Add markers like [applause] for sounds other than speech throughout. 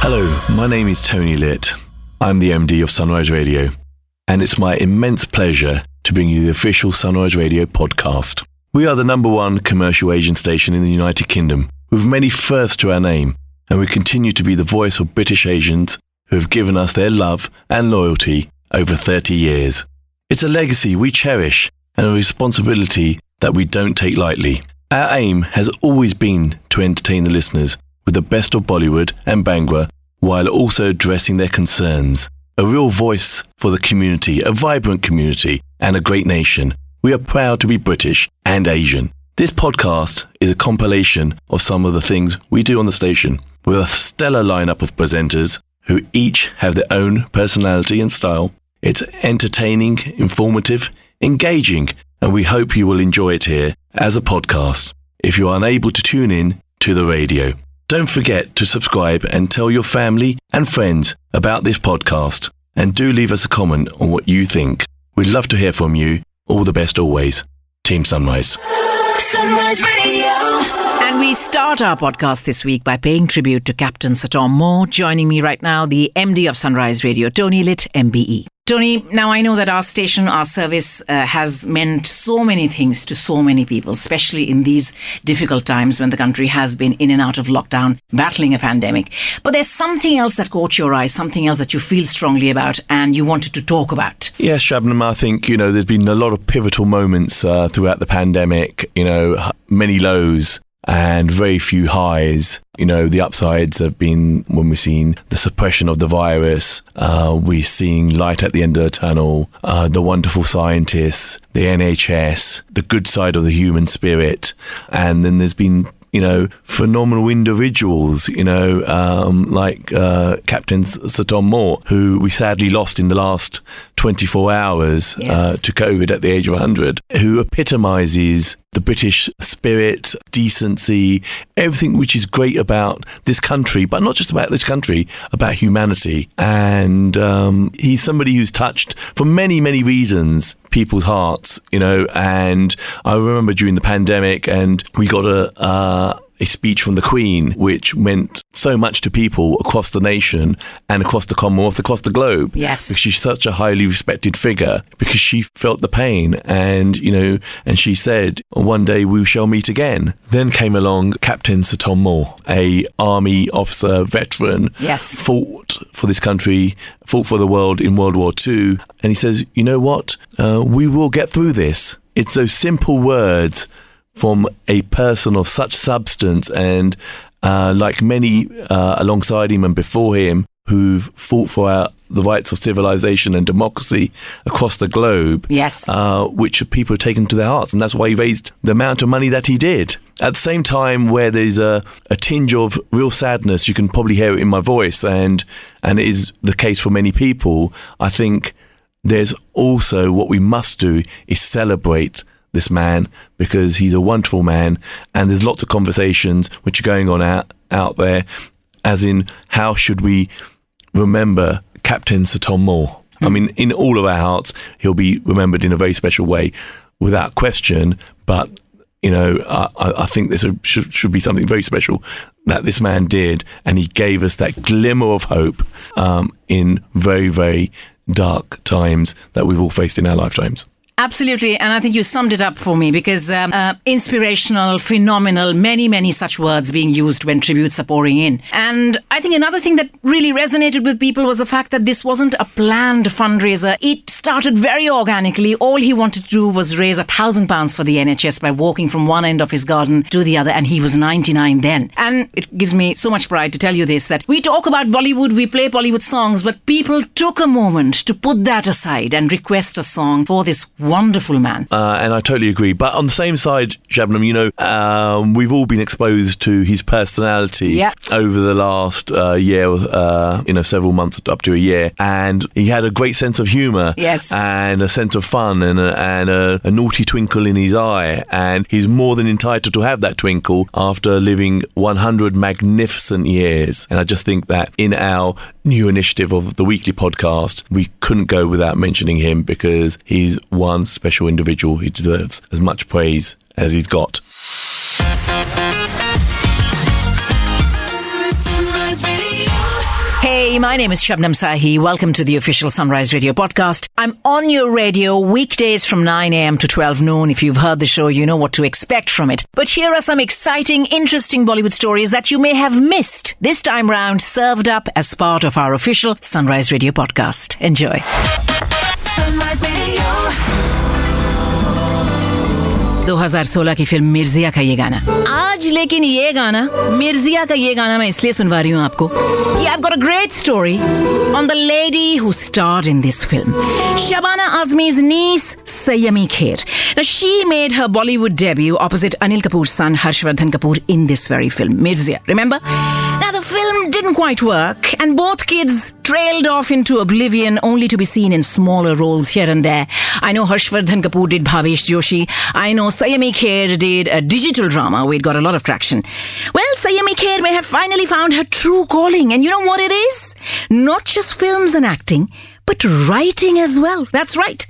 Hello, my name is Tony Lit. I'm the MD of Sunrise Radio, and it's my immense pleasure to bring you the official Sunrise Radio podcast. We are the number one commercial Asian station in the United Kingdom, with many firsts to our name, and we continue to be the voice of British Asians who have given us their love and loyalty over 30 years. It's a legacy we cherish and a responsibility that we don't take lightly. Our aim has always been to entertain the listeners with the best of Bollywood and Bhangra while also addressing their concerns. A real voice for the community, a vibrant community, and a great nation. We are proud to be British and Asian. This podcast is a compilation of some of the things we do on the station with a stellar lineup of presenters who each have their own personality and style. It's entertaining, informative, engaging, and we hope you will enjoy it here as a podcast if you are unable to tune in to the radio. Don't forget to subscribe and tell your family and friends about this podcast. And do leave us a comment on what you think. We'd love to hear from you. All the best always. Team Sunrise. Sunrise Radio. And we start our podcast this week by paying tribute to Captain Sir Tom Moore. Joining me right now, the MD of Sunrise Radio, Tony Lit, MBE. Tony, now I know that our station, our service uh, has meant so many things to so many people, especially in these difficult times when the country has been in and out of lockdown, battling a pandemic. But there's something else that caught your eye, something else that you feel strongly about and you wanted to talk about. Yes, Shabnam, I think, you know, there's been a lot of pivotal moments uh, throughout the pandemic, you know, many lows and very few highs. You know, the upsides have been when we've seen the suppression of the virus, uh, we're seeing light at the end of the tunnel, uh, the wonderful scientists, the NHS, the good side of the human spirit. And then there's been you know, phenomenal individuals, you know, um, like uh, Captain Sir Tom Moore, who we sadly lost in the last 24 hours uh, to COVID at the age of 100, who epitomizes the British spirit, decency, everything which is great about this country, but not just about this country, about humanity. And um, he's somebody who's touched, for many, many reasons, people's hearts, you know. And I remember during the pandemic, and we got a. Uh, a speech from the Queen, which meant so much to people across the nation and across the Commonwealth, across the globe. Yes. Because she's such a highly respected figure, because she felt the pain and, you know, and she said, one day we shall meet again. Then came along Captain Sir Tom Moore, a army officer, veteran, Yes. fought for this country, fought for the world in World War II. And he says, you know what? Uh, we will get through this. It's those simple words from a person of such substance and uh, like many uh, alongside him and before him who've fought for our, the rights of civilization and democracy across the globe Yes. uh, which people have taken to their hearts, and that's why he raised the amount of money that he did. At the same time, where there's a, a tinge of real sadness, you can probably hear it in my voice, and and it is the case for many people. I think there's also what we must do is celebrate this man because he's a wonderful man, and there's lots of conversations which are going on out out there, as in how should we remember Captain Sir Tom Moore. I mean, in all of our hearts, he'll be remembered in a very special way, without question. But you know, I, I I think this should, should be something very special that this man did, and he gave us that glimmer of hope um, in very, very dark times that we've all faced in our lifetimes. Absolutely, and I think you summed it up for me because um, uh, inspirational, phenomenal, many, many such words being used when tributes are pouring in. And I think another thing that really resonated with people was the fact that this wasn't a planned fundraiser. It started very organically. All he wanted to do was raise a thousand pounds for the NHS by walking from one end of his garden to the other, and he was 99 then. And it gives me so much pride to tell you this that we talk about Bollywood, we play Bollywood songs, but people took a moment to put that aside and request a song for this wonderful man. Uh, and I totally agree. But on the same side, Shabnam, you know, um, we've all been exposed to his personality Yeah. over the last uh, year, uh, you know, several months up to a year. And he had a great sense of humour. Yes. And a sense of fun and, a, and a, a naughty twinkle in his eye. And he's more than entitled to have that twinkle after living 100 magnificent years. And I just think that in our new initiative of the weekly podcast, we couldn't go without mentioning him because he's one one special individual who deserves as much praise as he's got. Hey, my name is Shabnam Sahi. Welcome to the official Sunrise Radio podcast. I'm on your radio weekdays from 9 a.m. to 12 noon. If you've heard the show, you know what to expect from it. But here are some exciting, interesting Bollywood stories that you may have missed. This time round, served up as part of our official Sunrise Radio podcast. Enjoy. Sunrise Radio. 2016 की film Mirzya का ये गाना। आज लेकिन ये गाना मिर्जिया का ये गाना मैं इसलिए सुनवा रही हूँ आपको great story on the lady who star in this film Shabana Azmi's niece, Saiyami Kher. She made her Bollywood debut opposite Anil Kapoor son Harshvardhan Kapoor in this very film Mirzya. Remember didn't quite work, and both kids trailed off into oblivion only to be seen in smaller roles here and there. I know Harshvardhan Kapoor did Bhavesh Joshi. I know Sayami Kher did a digital drama where it got a lot of traction. Well, Sayami Kher may have finally found her true calling, and you know what it is? Not just films and acting, but writing as well. That's right.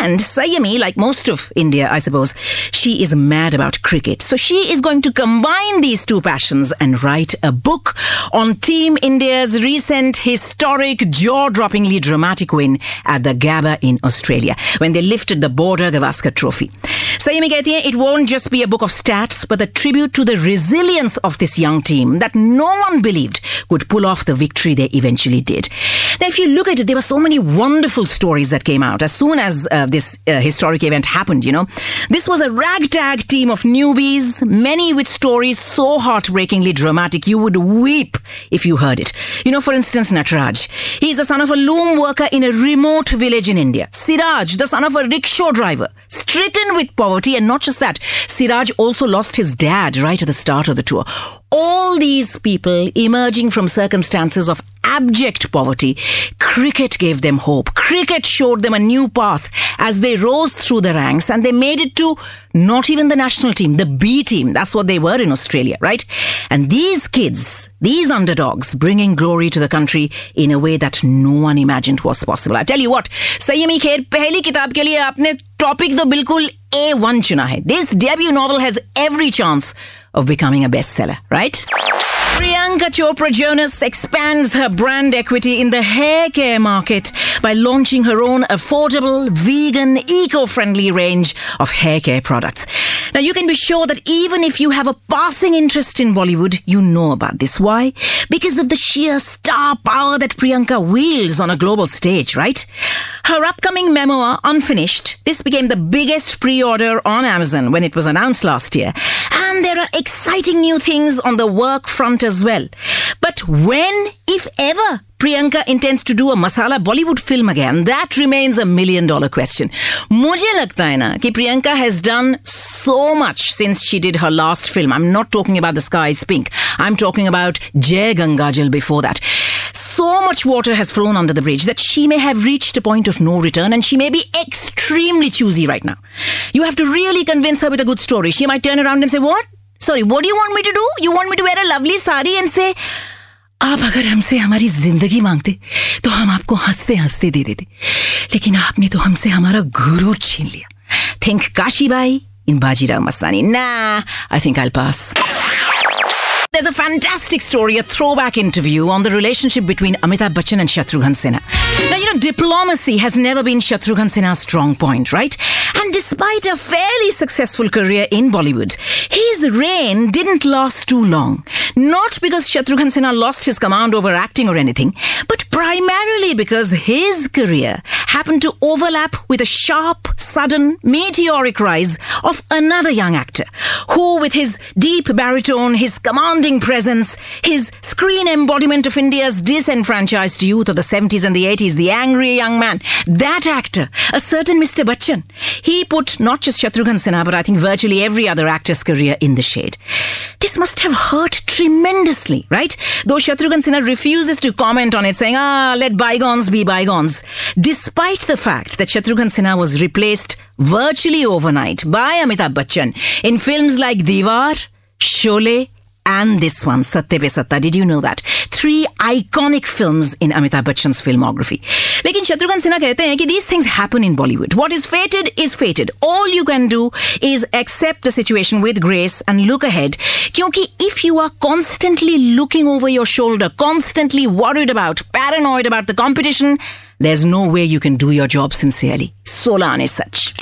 And Sayami, like most of India, I suppose, she is mad about cricket. So she is going to combine these two passions and write a book on Team India's recent historic, jaw droppingly dramatic win at the Gabba in Australia when they lifted the Border Gavaskar Trophy. Sayami Gaithiya, it won't just be a book of stats, but a tribute to the resilience of this young team that no one believed could pull off the victory they eventually did. Now, if you look at it, there were so many wonderful stories that came out as soon as uh, this uh, historic event happened, you know. This was a ragtag team of newbies, many with stories so heartbreakingly dramatic you would weep if you heard it. You know, for instance, Natraj. He's the son of a loom worker in a remote village in India. Siraj, the son of a rickshaw driver, stricken with poverty, and not just that, Siraj also lost his dad right at the start of the tour. All these people emerging from circumstances of abject poverty, cricket gave them hope. Cricket showed them a new path as they rose through the ranks and they made it to not even the national team, the B team. That's what they were in Australia, right? And these kids, these underdogs, bringing glory to the country in a way that no one imagined was possible. I tell you what, Sayami Kher, पहली किताब के लिए आपने topic तो बिल्कुल A1 चुना है This debut novel has every chance of becoming a bestseller, right? Priyanka Chopra Jonas expands her brand equity in the hair care market by launching her own affordable, vegan, eco friendly range of hair care products. Now, you can be sure that even if you have a passing interest in Bollywood, you know about this. Why? Because of the sheer star power that Priyanka wields on a global stage, right? Her upcoming memoir, Unfinished, this became the biggest pre order on Amazon when it was announced last year. And there are exciting new things on the work front as well. But when, if ever, Priyanka intends to do a masala Bollywood film again, that remains a million dollar question. मुझे लगता है ना कि Priyanka has done so much since she did her last film. I'm not talking about The Sky is Pink. I'm talking about Jai Gangajal before that. So much water has flown under the bridge that she may have reached a point of no return and she may be extremely choosy right now. You have to really convince her with a good story. She might turn around and say, What? Sorry, what do you want me to do? You want me to wear a lovely sari and say, आप अगर हमसे हमारी ज़िंदगी मांगते तो हम आपको हँसते हँसते दे देते। लेकिन आपने तो हमसे हमारा गुरूर छीन लिया। थिंक काशी बाई इन बाजीराव मस्तानी ना I think I pass There's a fantastic story, a throwback interview on the relationship between Amitabh Bachchan and Shatrughan Sinha. Now, you know, diplomacy has never been Shatrughan Sinha's strong point, right? And despite a fairly successful career in Bollywood, his reign didn't last too long. Not because Shatrughan Sinha lost his command over acting or anything, but primarily because his career happened to overlap with a sharp, sudden, meteoric rise of another young actor who, with his deep baritone, his commanding presence, his screen embodiment of India's disenfranchised youth of the 70s and the 80s, the angry young man, that actor, a certain Mr. Bachchan, he put not just Shatrughan Sinha, but I think virtually every other actor's career in the shade. This must have hurt tremendously, right? Though Shatrughan Sinha refuses to comment on it, saying, ah, let bygones be bygones. Despite the fact that Shatrughan Sinha was replaced virtually overnight by Amitabh Bachchan in films like Deewaar, Sholay, and this one, Satte Pe Satta. Did you know that? Three iconic films in Amitabh Bachchan's filmography. लेकिन शत्रुघ्न सिन्हा कहते हैं कि these things happen in Bollywood. What is fated is fated. All you can do is accept the situation with grace and look ahead. क्योंकि if you are constantly looking over your shoulder, constantly worried about, paranoid about the competition, there's no way you can do your job sincerely. Solan is such.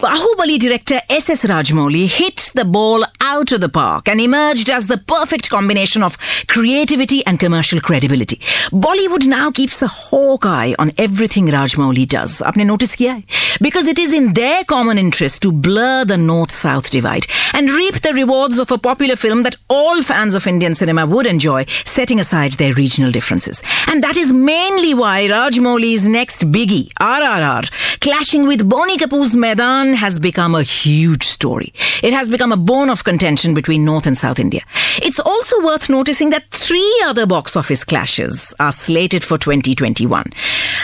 Bahubali director S.S. Rajamouli hit the ball out of the park and emerged as the perfect combination of creativity and commercial credibility. Bollywood now keeps a hawk eye on everything Rajamouli does. Aapne notice kiya hai? Because it is in their common interest to blur the north-south divide and reap the rewards of a popular film that all fans of Indian cinema would enjoy, setting aside their regional differences. And that is mainly why Rajamouli's next biggie, RRR, clashing with Boni Kapoor's Mehda Maidan has become a huge story. It has become a bone of contention between North and South India. It's also worth noticing that three other box office clashes are slated for 2021.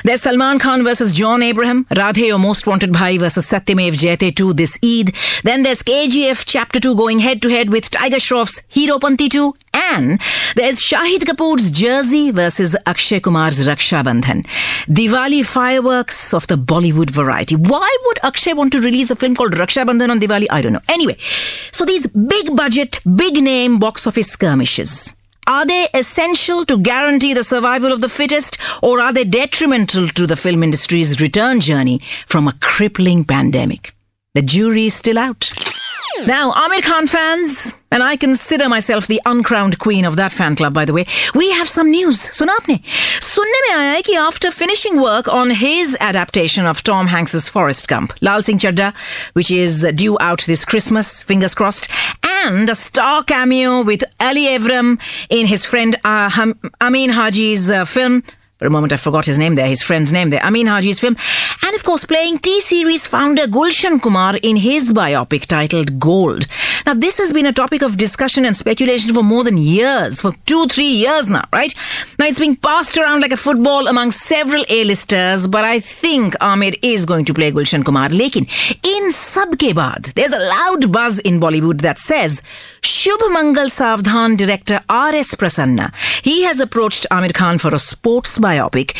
There's Salman Khan versus John Abraham, Radhe or Most Wanted Bhai versus Satyamev Jayate 2 this Eid. Then there's KGF Chapter 2 going head to head with Tiger Shroff's Heropanti 2. And there's Shahid Kapoor's Jersey versus Akshay Kumar's Raksha Bandhan. Diwali fireworks of the Bollywood variety. Why would Akshay want to release a film called Raksha Bandhan on Diwali? I don't know. Anyway, so these big budget, big name box office skirmishes. Are they essential to guarantee the survival of the fittest, or are they detrimental to the film industry's return journey from a crippling pandemic? The jury is still out. Now, Aamir Khan fans, and I consider myself the uncrowned queen of that fan club, by the way, we have some news. सुना apne. सुनने में आया है after finishing work on his adaptation of Tom Hanks's Forrest Gump, Laal Singh Chaddha, which is due out this Christmas, fingers crossed, and a star cameo with Elli AvrRam in his friend uh, Amin Hajee's uh, film for a moment, I forgot his name there, his friend's name there, Amin Hajee's film. And of course, playing T Series founder Gulshan Kumar in his biopic titled Gold. Now, this has been a topic of discussion and speculation for more than years, for two, three years now, right? Now, it's being passed around like a football among several A-listers, but I think Aamir is going to play Gulshan Kumar. Lekin, in Sabke Baad, there's a loud buzz in Bollywood that says, Shubh Mangal Savdhan director R.S. Prasanna, he has approached Aamir Khan for a sports biopic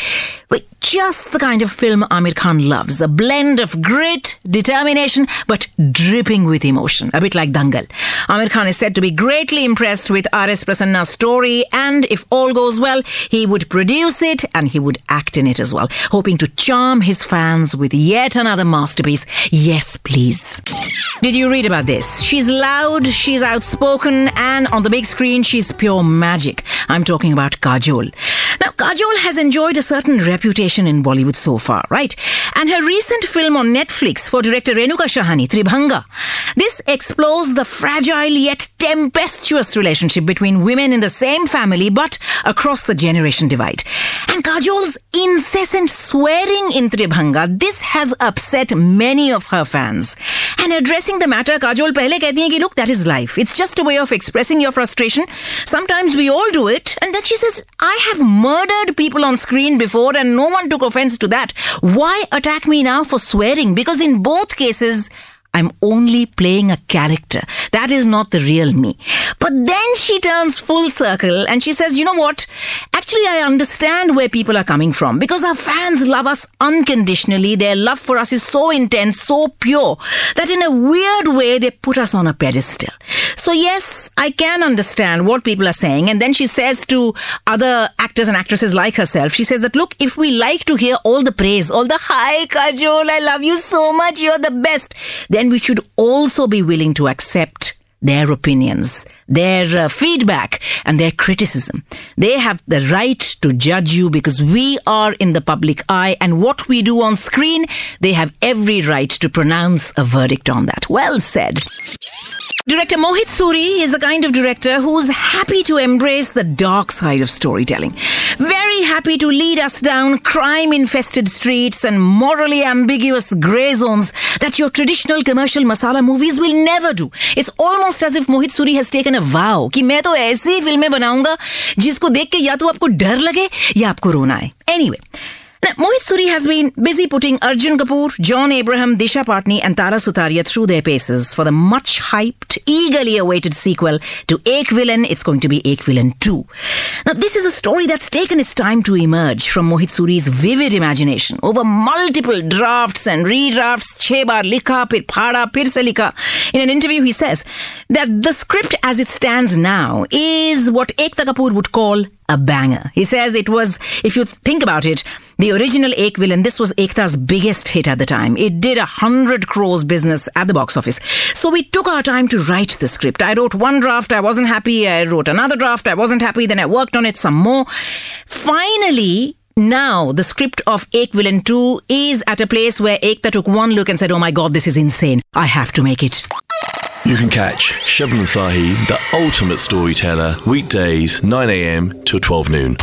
with just the kind of film Aamir Khan loves. A blend of grit, determination, but dripping with emotion. A bit like Dangal. Aamir Khan is said to be greatly impressed with R.S. Prasanna's story and if all goes well, he would produce it and he would act in it as well, hoping to charm his fans with yet another masterpiece. Yes, please. Did you read about this? She's loud, she's outspoken, and on the big screen, she's pure magic. I'm talking about Kajol. Now, Kajol has enjoyed a certain reputation in Bollywood so far, right? And her recent film on Netflix for director Renuka Shahane, Tribhanga, this explores the fragile yet tempestuous relationship between women in the same family but across the generation divide. And Kajol's incessant swearing in Tribhanga, this has upset many of her fans. And addressing the matter, Kajol pehle kehti ki, look, that is life. It's just a way of expressing your frustration. Sometimes we all do it. And then she says, I have more murdered people on screen before and no one took offense to that. Why attack me now for swearing? Because in both cases, I'm only playing a character. That is not the real me. But then she turns full circle and she says, you know what? Actually, I understand where people are coming from because our fans love us unconditionally. Their love for us is so intense, so pure that in a weird way, they put us on a pedestal. So yes, I can understand what people are saying. And then she says to other actors and actresses like herself, she says that, look, if we like to hear all the praise, all the, hi, Kajol, I love you so much, you're the best, then we should also be willing to accept their opinions, their uh, feedback, and their criticism. They have the right to judge you because we are in the public eye, and what we do on screen, they have every right to pronounce a verdict on that. Well said. Director Mohit Suri is the kind of director who's happy to embrace the dark side of storytelling. Very happy to lead us down crime infested streets and morally ambiguous grey zones that your traditional commercial masala movies will never do. It's almost as if Mohit Suri has taken a vow कि मैं तो ऐसी फिल्में बनाऊंगा जिसको देख के या तो आपको डर लगे या आपको रोना है. Anyway, now, Mohit Suri has been busy putting Arjun Kapoor, John Abraham, Disha Patani, and Tara Sutaria through their paces for the much hyped, eagerly awaited sequel to Ek Villain. It's going to be Ek Villain 2. Now, this is a story that's taken its time to emerge from Mohit Suri's vivid imagination over multiple drafts and redrafts. Chhe baar likha, pir phada, pir se likha. In an interview, he says that the script as it stands now is what Ekta Kapoor would call a banger. He says it was, if you think about it, the original Ek Villain, this was Ekta's biggest hit at the time. It did a hundred crores business at the box office. So we took our time to write the script. I wrote one draft, I wasn't happy. I wrote another draft, I wasn't happy. Then I worked on it some more. Finally, now the script of Ek Villain 2 is at a place where Ekta took one look and said, Oh my god, this is insane. I have to make it. You can catch Shabnam Sahi, the ultimate storyteller, weekdays 9am till 12 noon.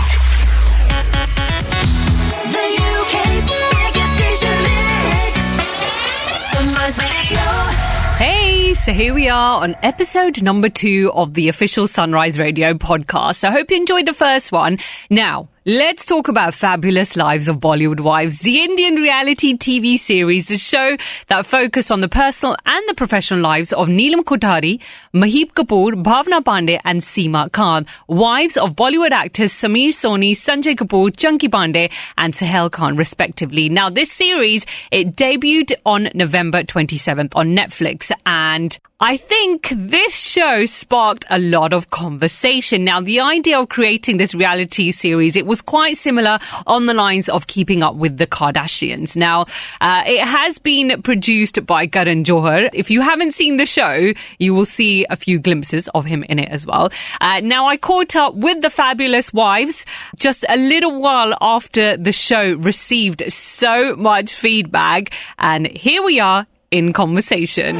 So here we are on episode number two of the official Sunrise Radio podcast. I hope you enjoyed the first one. Now, let's talk about Fabulous Lives of Bollywood Wives, the Indian reality TV series, the show that focused on the personal and the professional lives of Neelam Kothari, Maheep Kapoor, Bhavna Pandey, and Seema Khan, wives of Bollywood actors Samir Soni, Sanjay Kapoor, Chunky Pandey, and Sohail Khan, respectively. Now, this series, it debuted on November 27th on Netflix, and I think this show sparked a lot of conversation. Now, the idea of creating this reality series, it was quite similar on the lines of keeping up with the Kardashians. Now, uh, it has been produced by Karan Johar. If you haven't seen the show, you will see a few glimpses of him in it as well. Uh, now, I caught up with the fabulous wives just a little while after the show received so much feedback, and here we are in conversation.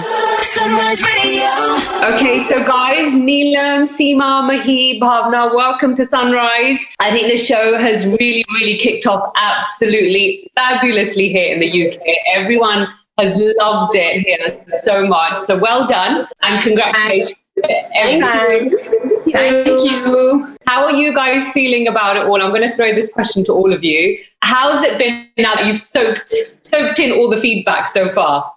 Radio. Okay, so guys, Neelam, Seema, Maheep, Bhavna, welcome to Sunrise. I think the show has really, really kicked off absolutely fabulously here in the UK. Everyone has loved it here so much. So well done and congratulations. Thank you. Thank you. How are you guys feeling about it all? I'm going to throw this question to all of you. How's it been now that you've soaked soaked in all the feedback so far?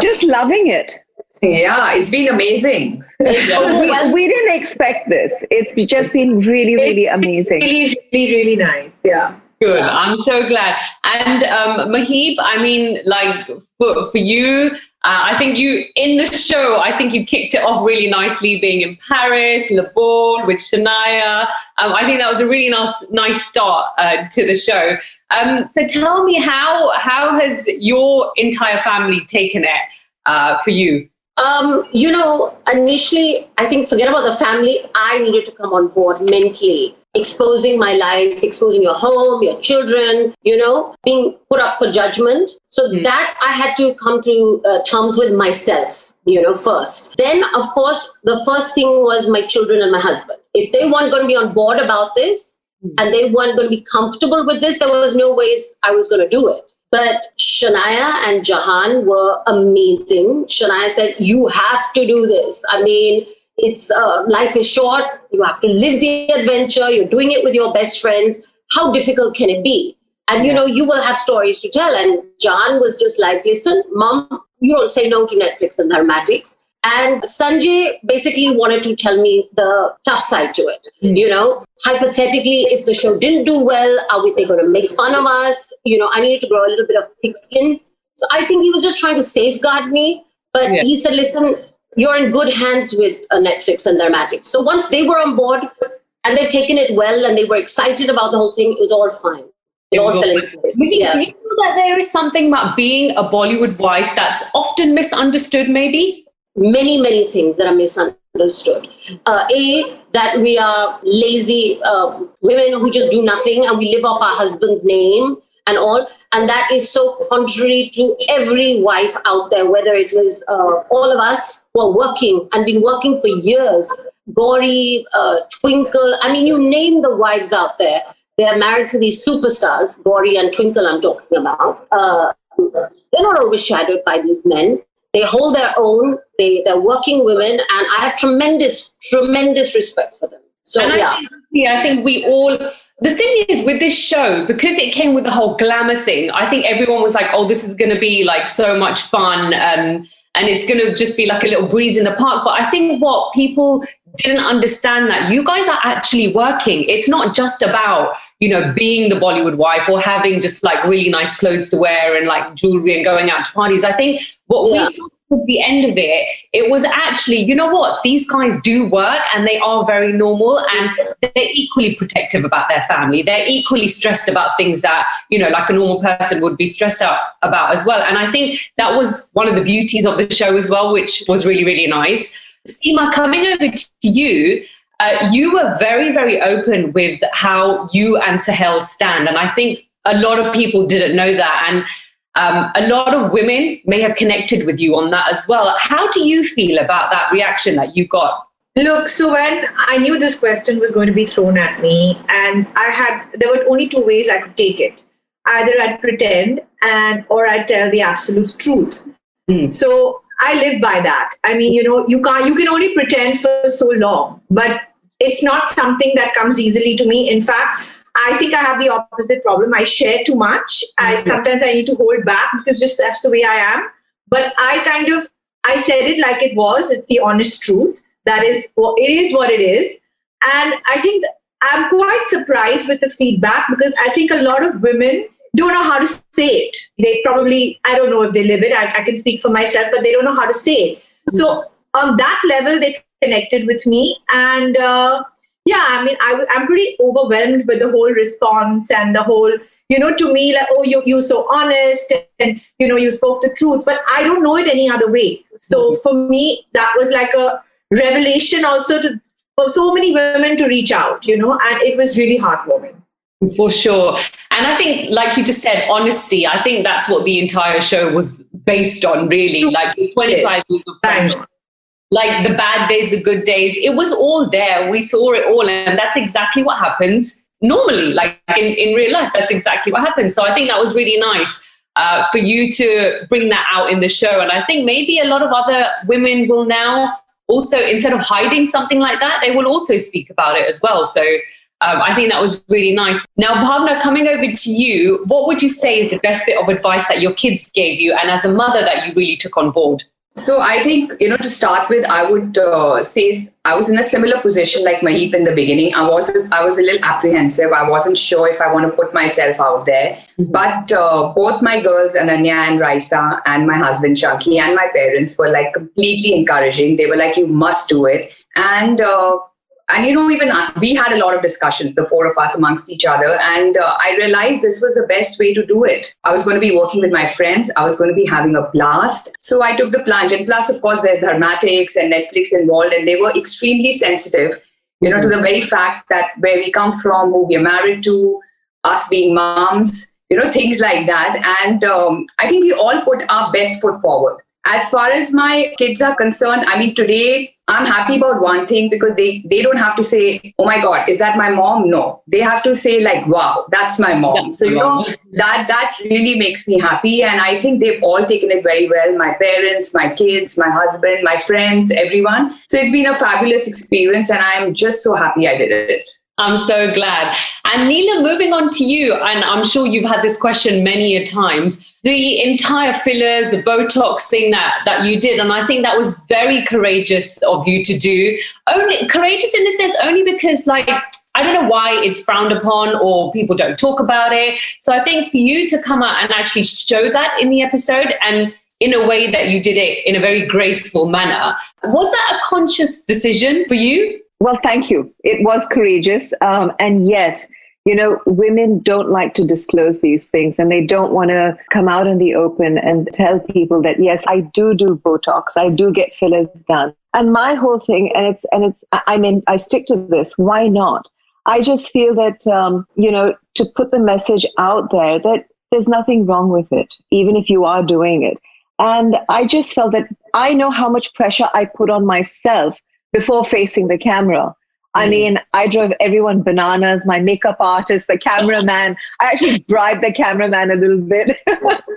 Just loving it. Yeah, it's been amazing. We, we didn't expect this. It's just been really, really amazing. Really, really, really nice. Yeah. Good. I'm so glad. And um, Maheep, I mean, like for, for you, uh, I think you in the show, I think you kicked it off really nicely, being in Paris, Le Bal with Shanaya. Um, I think that was a really nice, nice start uh, to the show. Um, so tell me, how how has your entire family taken it uh, for you? Um, you know, initially, I think forget about the family. I needed to come on board mentally, exposing my life, exposing your home, your children, you know, being put up for judgment. So that I had to come to uh, terms with myself, you know, first. Then, of course, the first thing was my children and my husband. If they weren't going to be on board about this, and they weren't going to be comfortable with this, there was no ways I was going to do it. But Shanaya and Jahan were amazing. Shanaya said, "You have to do this. I mean, it's uh, life is short. You have to live the adventure. You're doing it with your best friends. How difficult can it be? And you know, you will have stories to tell." And Jahan was just like, "Listen, mom, you don't say no to Netflix and Dharmatics." And Sanjay basically wanted to tell me the tough side to it. You know, hypothetically, if the show didn't do well, are we, they going to make fun of us? You know, I needed to grow a little bit of thick skin. So I think he was just trying to safeguard me. But Yeah. he said, listen, you're in good hands with uh, Netflix and their magic. So once they were on board and they'd taken it well and they were excited about the whole thing, it was all fine. It all fell into place. Do you Yeah. think that there is something about being a Bollywood wife that's often misunderstood, maybe? Many, many things that are misunderstood. Uh, a, that we are lazy um, women who just do nothing and we live off our husband's name and all. And that is so contrary to every wife out there, whether it is uh, all of us who are working and been working for years. Gauri, uh, Twinkle, I mean, you name the wives out there. They are married to these superstars, Gauri and Twinkle, I'm talking about. Uh, they're not overshadowed by these men. They hold their own. They, they're working women, and I have tremendous, tremendous respect for them. So and yeah, I think, yeah, I think we all the thing is with this show, because it came with the whole glamour thing, I think everyone was like, oh, this is going to be like so much fun. Um, and it's going to just be like a little breeze in the park. But I think what people didn't understand that you guys are actually working. It's not just about, you know, being the Bollywood wife or having just like really nice clothes to wear and like jewelry and going out to parties. I think what Yeah. we saw at the end of it, it was actually, you know what, these guys do work and they are very normal and they're equally protective about their family. They're equally stressed about things that, you know, like a normal person would be stressed out about as well. And I think that was one of the beauties of the show as well, which was really, really nice. Seema, coming over to you, uh, you were very, very open with how you and Sohail stand. And I think a lot of people didn't know that. And um, a lot of women may have connected with you on that as well. How do you feel about that reaction that you got? Look, so when I knew this question was going to be thrown at me, and I had, there were only two ways I could take it. Either I'd pretend, and or I'd tell the absolute truth. So I live by that. I mean, you know, you can't, you can only pretend for so long, but it's not something that comes easily to me. In fact, I think I have the opposite problem. I share too much. I mm-hmm. sometimes I need to hold back because just that's the way I am. But I kind of I said it like it was. It's the honest truth. That is, well, it is what it is. And I think I'm quite surprised with the feedback because I think a lot of women don't know how to say it. They probably, I don't know if they live it. I, I can speak for myself, but they don't know how to say it. So on that level, they connected with me. And uh, yeah, I mean, I'm pretty overwhelmed with the whole response and the whole, you know, to me, like, oh, you, you're so honest and, you know, you spoke the truth, but I don't know it any other way. So for me, that was like a revelation also to for so many women to reach out, you know, and it was really heartwarming. For sure. And I think, like you just said, honesty, I think that's what the entire show was based on, really. Like the 25 years of friendship. Like the bad days, the good days, it was all there. We saw it all. And that's exactly what happens normally. Like in, in real life, that's exactly what happens. So I think that was really nice. Uh, for you to bring that out in the show. And I think maybe a lot of other women will now also, instead of hiding something like that, they will also speak about it as well. So um, I think that was really nice. Now, Bhavna, coming over to you, what would you say is the best bit of advice that your kids gave you and as a mother that you really took on board? So I think you know to start with, I would uh, say I was in a similar position like Maheep in the beginning. I was I was a little apprehensive. I wasn't sure if I want to put myself out there. But uh, both my girls, and Ananya and Rysa, and my husband Chunky, and my parents were like completely encouraging. They were like, "You must do it," and. Uh, and you know even we had a lot of discussions the four of us amongst each other. And uh, i realized this was the best way to do it. I was going to be working with my friends. I was going to be having a blast. So i took the plunge. And plus of course there's Dharmatics and netflix involved and they were extremely sensitive you know to the very fact that where we come from who we are married to us being moms you know things like that. And um, i think we all put our best foot forward as far as my kids are concerned i mean today i'm happy about one thing because they they don't have to say oh my god is that my mom? No. They have to say like wow that's my mom. That's so you mom. know that that really makes me happy. And i think they've all taken it very well. My parents my kids my husband my friends everyone. So it's been a fabulous experience and i'm just so happy i did it I'm so glad. And Neela, moving on to you, and I'm sure you've had this question many a times. The entire fillers, Botox thing that that you did, and I think that was very courageous of you to do. Only courageous in the sense only because like I don't know why it's frowned upon or people don't talk about it. So I think for you to come out and actually show that in the episode and in a way that you did it in a very graceful manner, was that a conscious decision for you? Well, thank you. It was courageous. Um, and yes, you know, women don't like to disclose these things and they don't want to come out in the open and tell people that, yes, I do do Botox, I do get fillers done. And my whole thing, and it's, and it's, I mean, I stick to this. Why not? I just feel that, um, you know, to put the message out there that there's nothing wrong with it, even if you are doing it. And I just felt that I know how much pressure I put on myself before facing the camera. I mean, I drove everyone bananas, my makeup artist, the cameraman. I actually [laughs] bribed the cameraman a little bit. [laughs]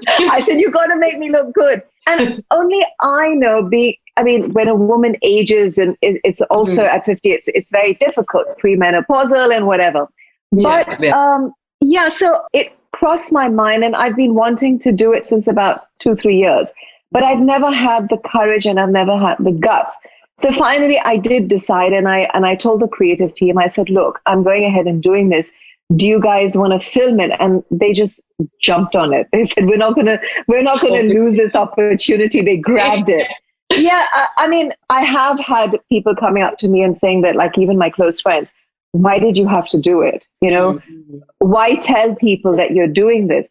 I said, You got to make me look good. And [laughs] only I know, being, I mean, when a woman ages and it's also at 50, it's, it's very difficult, premenopausal and whatever. but yeah. um, yeah, so it crossed my mind, and I've been wanting to do it since about two, three years. But I've never had the courage, and I've never had the guts. So finally, I did decide, and I and I told the creative team, I said, "Look, I'm going ahead and doing this. Do you guys want to film it?" And they just jumped on it. They [laughs] said, "We're not gonna, we're not gonna lose this opportunity." They grabbed it. Yeah, I, I mean, I have had people coming up to me and saying that, like even my close friends, why did you have to do it? You know, Mm-hmm. why tell people that you're doing this?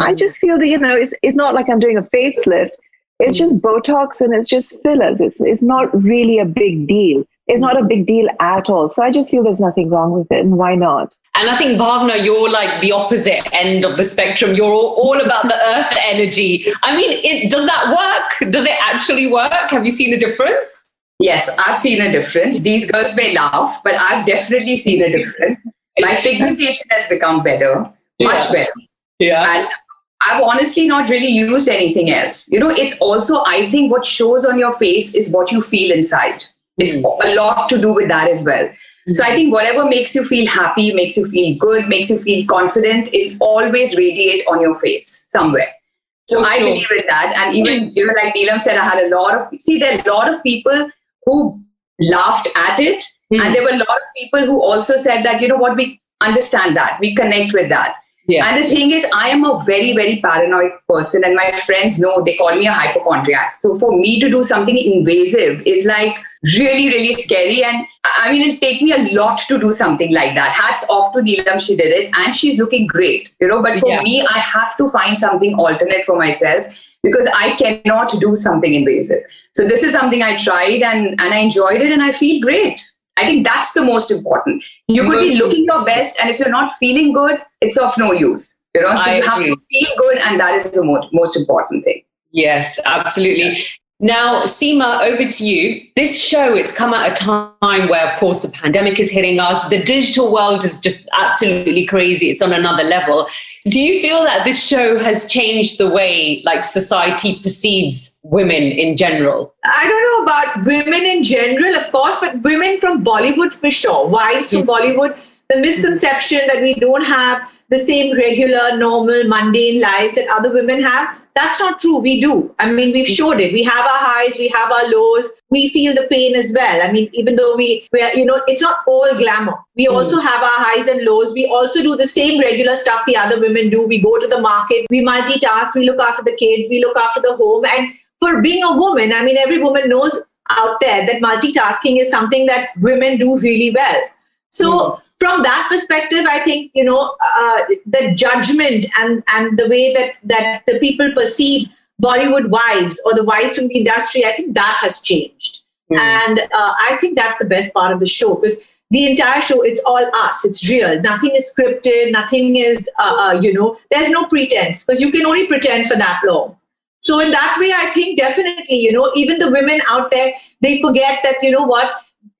I just feel that, you know, it's, it's not like I'm doing a facelift. It's just Botox and it's just fillers. It's, it's not really a big deal. It's not a big deal at all. So I just feel there's nothing wrong with it. And why not? And I think, Bhavna, you're like the opposite end of the spectrum. You're all, all about the earth energy. I mean, it, does that work? Does it actually work? Have you seen a difference? Yes, I've seen a difference. These girls may laugh, but I've definitely seen a difference. My pigmentation has become better, much better. Yeah. And I've honestly not really used anything else. You know, it's also, I think, what shows on your face is what you feel inside. It's a lot to do with that as well. So I think whatever makes you feel happy, makes you feel good, makes you feel confident, it always radiate on your face somewhere. So I believe in that. And even, you know, like Neelam said, I had a lot of, see, there are a lot of people who laughed at it. Hmm. And there were a lot of people who also said that, you know what, we understand that, we connect with that. Yeah. And the thing is, I am a very, very paranoid person, and my friends know they call me a hypochondriac. So for me to do something invasive is like really, really scary. And I mean, it'll take me a lot to do something like that. Hats off to Neelam, she did it, and she's looking great, you know. But for Yeah. me, I have to find something alternate for myself because I cannot do something invasive. So this is something I tried and, and I enjoyed it and I feel great. I think that's the most important. You could be looking your best, and if you're not feeling good, it's of no use. You know, so I you have agree. to feel good, and that is the mo- most important thing. Yes, absolutely. Now, Seema, over to you. This show, it's come at a time where, of course, the pandemic is hitting us. The digital world is just absolutely crazy. It's on another level. Do you feel that this show has changed the way like society perceives women in general? I don't know about women in general, of course, but women from Bollywood for sure. Wives from mm. Bollywood, the misconception that we don't have the same regular, normal, mundane lives that other women have. That's not true. We do. I mean, we've showed it. We have our highs, we have our lows. We feel the pain as well. I mean, even though we, we are, you know, it's not all glamour. We hmm. also have our highs and lows. We also do the same regular stuff the other women do. We go to the market, we multitask, we look after the kids, we look after the home. And for being a woman, I mean, every woman knows out there that multitasking is something that women do really well. So, hmm. From that perspective, I think you know uh, the judgment and and the way that that the people perceive Bollywood wives or the wives from the industry, I think that has changed, and uh, I think that's the best part of the show because the entire show it's all us. It's real. Nothing is scripted. Nothing is uh, uh, you know there's no pretense because you can only pretend for that long. So in that way i think definitely you know even the women out there they forget that you know what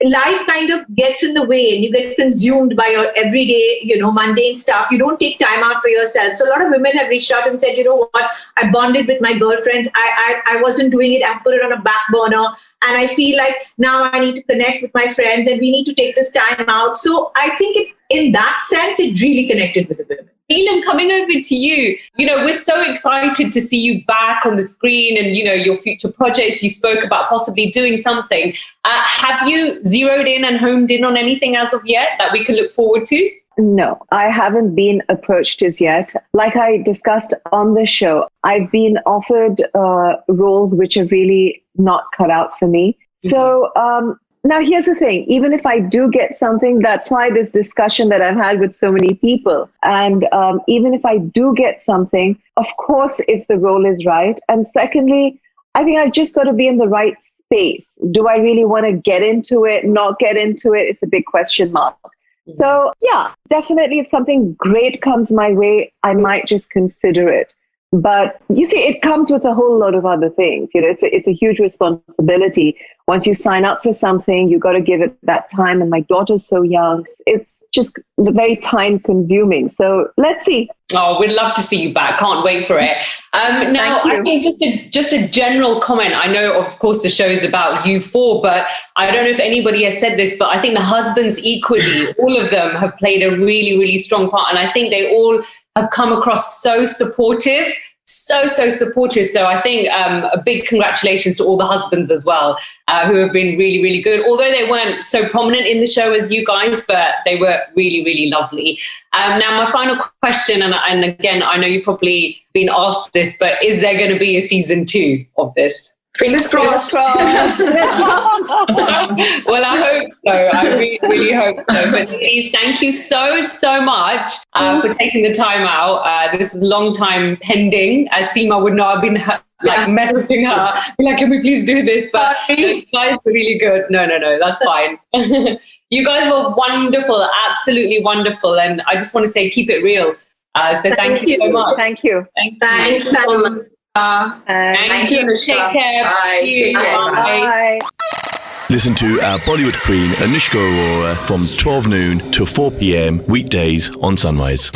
life kind of gets in the way and you get consumed by your everyday you know mundane stuff. You don't take time out for yourself. So a lot of women have reached out and said you know what? I bonded with my girlfriends. I i, I wasn't doing it. I put it on a back burner. And i feel like now i need to connect with my friends and we need to take this time out. So i think it in that sense it really connected with the women Neelam, coming over to you, you know, we're so excited to see you back on the screen and, you know, your future projects. You spoke about possibly doing something. Uh, have you zeroed in and homed in on anything as of yet that we can look forward to? No, I haven't been approached as yet. Like I discussed on the show, I've been offered uh, roles which are really not cut out for me. So um, now here's the thing even if I do get something, that's why this discussion that I've had with so many people. And um, even if I do get something, of course, if the role is right. And secondly, I think I've just got to be in the right space. Do I really want to get into it, not get into it? It's a big question mark. So, yeah, definitely if something great comes my way, I might just consider it. But you see, it comes with a whole lot of other things. You know, it's a, it's a huge responsibility. Once you sign up for something, you got to give it that time. And my daughter's so young; it's just very time consuming. So let's see. Oh, we'd love to see you back. Can't wait for it. Um, now, I think just a just a general comment. I know, of course, the show is about you four, but I don't know if anybody has said this, but I think the husbands equally, [laughs] all of them have played a really, really strong part, and I think they all have come across so supportive. So so supportive. So I think um, a big congratulations to all the husbands as well, uh, who have been really really good. Although they weren't so prominent in the show as you guys, but they were really really lovely. Um, now, my final question, and, and again, I know you've probably been asked this, but is there going to be a season two of this? Fingers crossed. [laughs] well, I hope so. I really, really hope so. But Steve, thank you so, so much uh, for taking the time out. Uh, this is a long time pending, as Seema would not have been uh, like messaging her, like, can we please do this? But you guys were really good. No, no, no, that's fine. [laughs] you guys were wonderful, absolutely wonderful. And I just want to say, keep it real. Uh, so thank, you so much. Thank you. Thank you. Thanks, Thanks Uh, Thank, Thank you, Anushka. Take care. Bye. Take care. Bye. bye. Listen to our Bollywood queen Anushka Arora from 12 noon to 4 p.m. weekdays on Sunrise.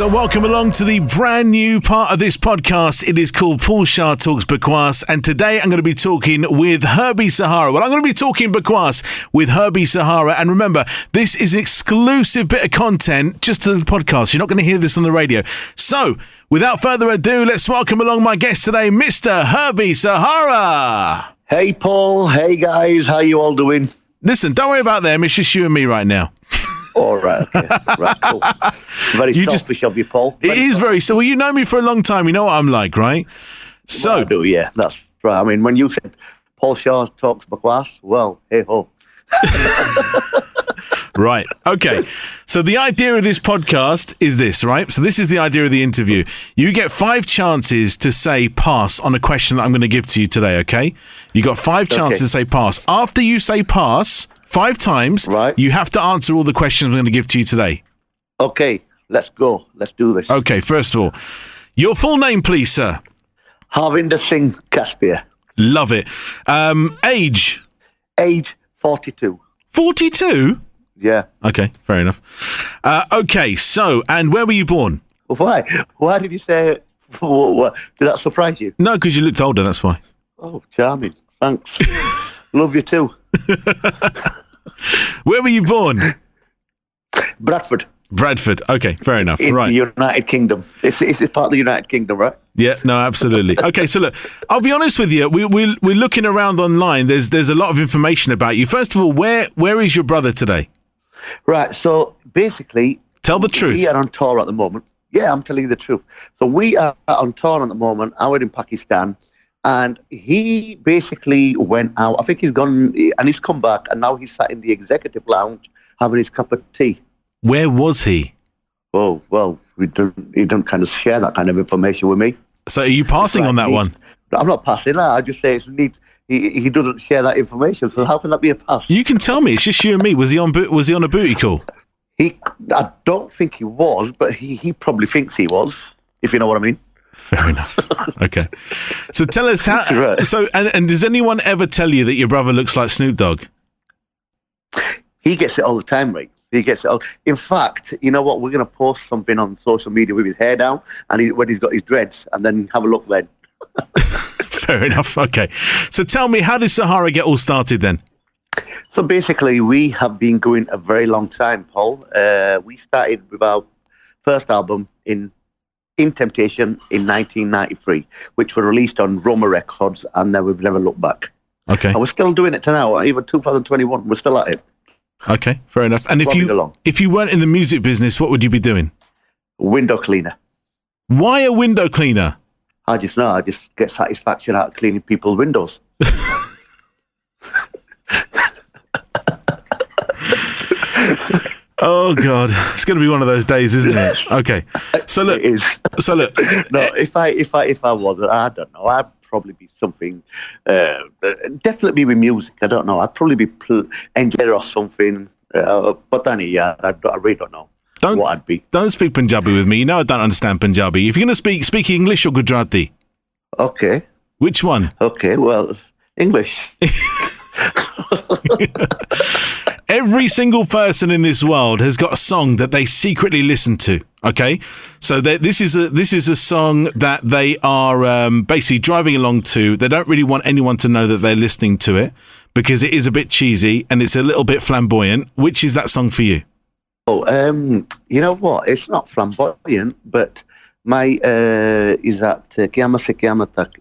So, welcome along to the brand new part of this podcast. It is called Paul Shah Talks Bakwaas, and today I'm going to be talking with Herbie Sahara. Well, I'm going to be talking Bakwaas with Herbie Sahara, and remember, this is an exclusive bit of content just to the podcast. You're not going to hear this on the radio. So, without further ado, let's welcome along my guest today, Mr. Herbie Sahara. Hey Paul, hey guys, how you all doing? Listen, don't worry about them. It's just you and me right now. [laughs] All right, okay. right, cool. Very You just- selfish of you, Paul. It is very so. Well, you know me for a long time. You know what I'm like, right? So, I do, yeah, that's right. I mean, when you said Paul Shah talks Bakwaas, well, hey ho. [laughs] Right. Okay. So the idea of this podcast is this, right? So this is the idea of the interview. You get five chances to say pass on a question that I'm going to give to you today, okay? You got five chances Okay. to say pass. After you say pass five times, Right. you have to answer all the questions I'm going to give to you today. Okay, let's go. Let's do this. Okay, first of all, your full name, please, sir. Harvinder Singh Caspia, Love it. Um, age, age 42. 42? Yeah. Okay, fair enough. Uh, okay, so, and where were you born? Why? Why did you say? What, what, did that surprise you? No, because you looked older, that's why. Oh, charming. Thanks. [laughs] Love you too. [laughs] Where were you born? Bradford, Bradford. Okay, fair enough. in right. the United Kingdom. It's, it's part of the United Kingdom, right? Yeah, no, absolutely. Okay, so look, I'll be honest with you. We, we, we're looking around online. There's there's a lot of information about you. First of all, where where is your brother today? Right. So basically, Tell the truth. We are on tour at the moment. Yeah, I'm telling you the truth. So we are on tour at the moment. I was in Pakistan, and he basically went out. I think he's gone and he's come back, and now he's sat in the executive lounge having his cup of tea. Where was he? Oh well, we don't. He don't kind of share that kind of information with me. So are you passing on that He- one? I'm not passing that. I just say it's neat. He, he doesn't share that information. So how can that be a pass? You can tell me. It's just you and me. Was he on bo- was he on a booty call? He, I don't think he was, but he, he probably thinks he was. If you know what I mean. Fair enough. [laughs] Okay. So tell us how. Right. So and, and does anyone ever tell you that your brother looks like Snoop Dogg? He gets it all the time, right? He gets it all. In fact, you know what? We're going to post something on social media with his hair down and he, when he's got his dreads, and then have a look then. [laughs] Fair enough. Okay. So tell me, how did Sahara get all started then? So basically, we have been going a very long time, Paul. Uh, we started with our first album in In Temptation in 1993, which were released on Roma Records, and then we've never looked back. Okay. And we're still doing it to now, even 2021. We're still at it. Okay. Fair enough. And if you along. if you weren't in the music business, what would you be doing? Window cleaner. Why a window cleaner? I just know. I just get satisfaction out of cleaning people's windows. [laughs] Oh God, it's going to be one of those days, isn't it? [laughs] Okay. So look, It is. so look. [laughs] no, if I if I if I was, I don't know. I'd probably be something. Uh, definitely be with music. I don't know. I'd probably be pl- engineer or something. Uh, but then, yeah, I, I really don't know Don't what I'd be. don't speak Punjabi with me. You know I don't understand Punjabi. If you're going to speak, speak English or Gujarati. Okay, Which one? okay. Well, English. [laughs] Every single person in this world has got a song that they secretly listen to. Okay, so this is a this is a song that they are um, basically driving along to. They don't really want anyone to know that they're listening to it because it is a bit cheesy and it's a little bit flamboyant. Which is that song for you? Oh, um, you know what? It's not flamboyant, but my uh, is that uh, Kiyama se kiyama tak.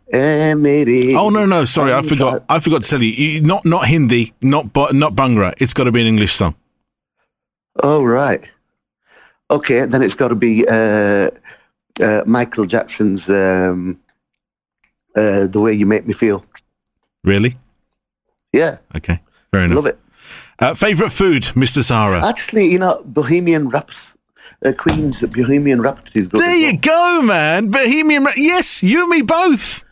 Oh no, no, sorry, I forgot. I forgot to tell you. you not not Hindi, not not Bhangra. It's got to be an English song. Oh right. Okay, then it's got to be uh, uh, Michael Jackson's um, uh, "The Way You Make Me Feel." Really? Yeah, Okay, fair enough. love it. Uh, favorite food, Mr. Sahara. Actually, you know, Bohemian Raps, uh, Queen's Bohemian Rhapsody is good. there you well. go, man. Bohemian. Ra- Yes, you and me both.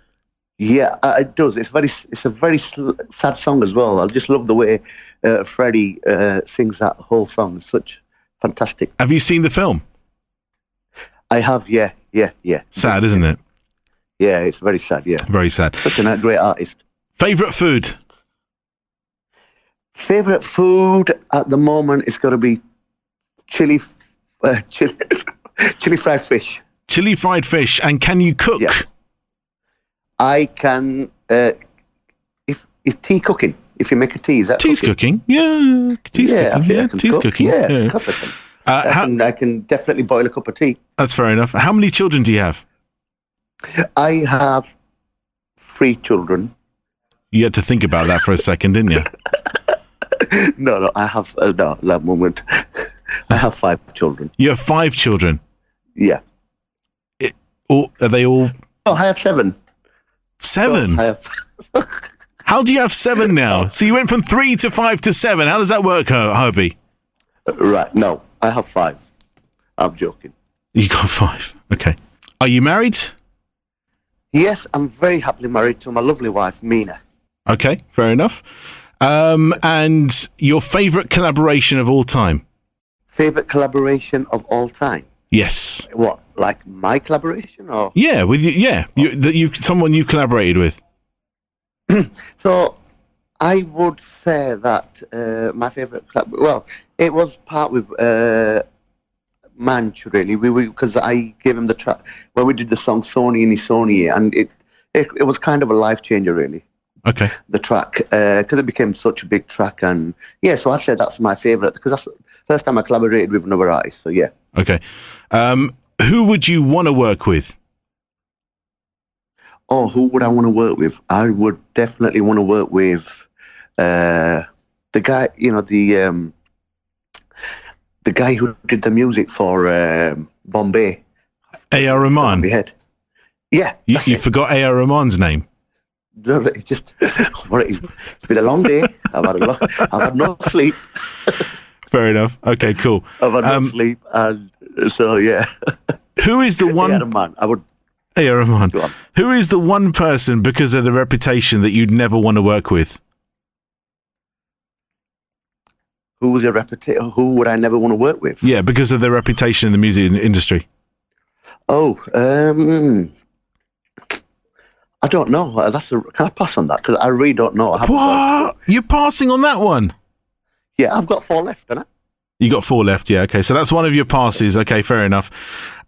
Yeah, uh, it does. It's very, it's a very sl- sad song as well. I just love the way uh, Freddie uh, sings that whole song. It's such fantastic. Have you seen the film? I have, yeah, yeah, yeah, Sad, isn't it? yeah. It's very sad. Yeah, Very sad. such a great artist. Favorite food? Favorite food at the moment is going to be chili, uh, chili, [laughs] chili fried fish. Chili fried fish. And can you cook? Yeah. I can. Uh, if is tea cooking? If you make a tea, is that Tea's cooking. Yeah, tea's yeah, cooking. Yeah, tea's cook. cooking. Yeah, Yeah. couple of them. Uh, I, how, can, I can definitely boil a cup of tea. that's fair enough. How many children do you have? I have three children. You had to think about that for a second, didn't you? [laughs] No, no, I have uh, no at that moment. [laughs] I have five children. You have five children. Yeah. All, are they all Oh, I have seven. seven? I have. [laughs] How do you have seven now? So you went from three to five to seven. How does that work, Herbie? Right. No, I have five. I'm joking. You got five. Okay. Are you married? Yes, I'm very happily married to my lovely wife, Mina. Okay, fair enough. Um, and your favourite collaboration of all time? Favorite collaboration of all time? Yes. What, like my collaboration, or Yeah, with you. Yeah, you, that you someone you've collaborated with. [clears throat] so? I would say that uh, my favorite club. Well, it was part with uh, Manch really. We because I gave him the track when we did the song Sony and Sony, and it, it it was kind of a life changer really. Okay. the track because it became such a big track and yeah so i'd say that's my favorite because that's first time i collaborated with another artist so yeah Okay. Um, who would you want to work with? oh who would i want to work with i would definitely want to work with uh the guy you know the um the guy who did the music for um bombay A.R. Rahman. head yeah You, you forgot A.R. Rahman's name. No, it just [laughs] it's been a long day i've had a lot i've had no sleep [laughs] Fair enough. Okay, cool. i've had Um, sleep and so yeah [laughs] Who is the one man i would A.R. Rahman. On. Who is the one person because of the reputation that you'd never want to work with? who was a reputation? Who would I never want to work with? Yeah, because of their reputation in the music industry. Oh, um, I don't know. That's a, can I pass on that? Because I really don't know. What? You're passing on that one. Yeah, I've got four left, haven't I? You got four left, yeah. Okay, so that's one of your passes. Okay, fair enough.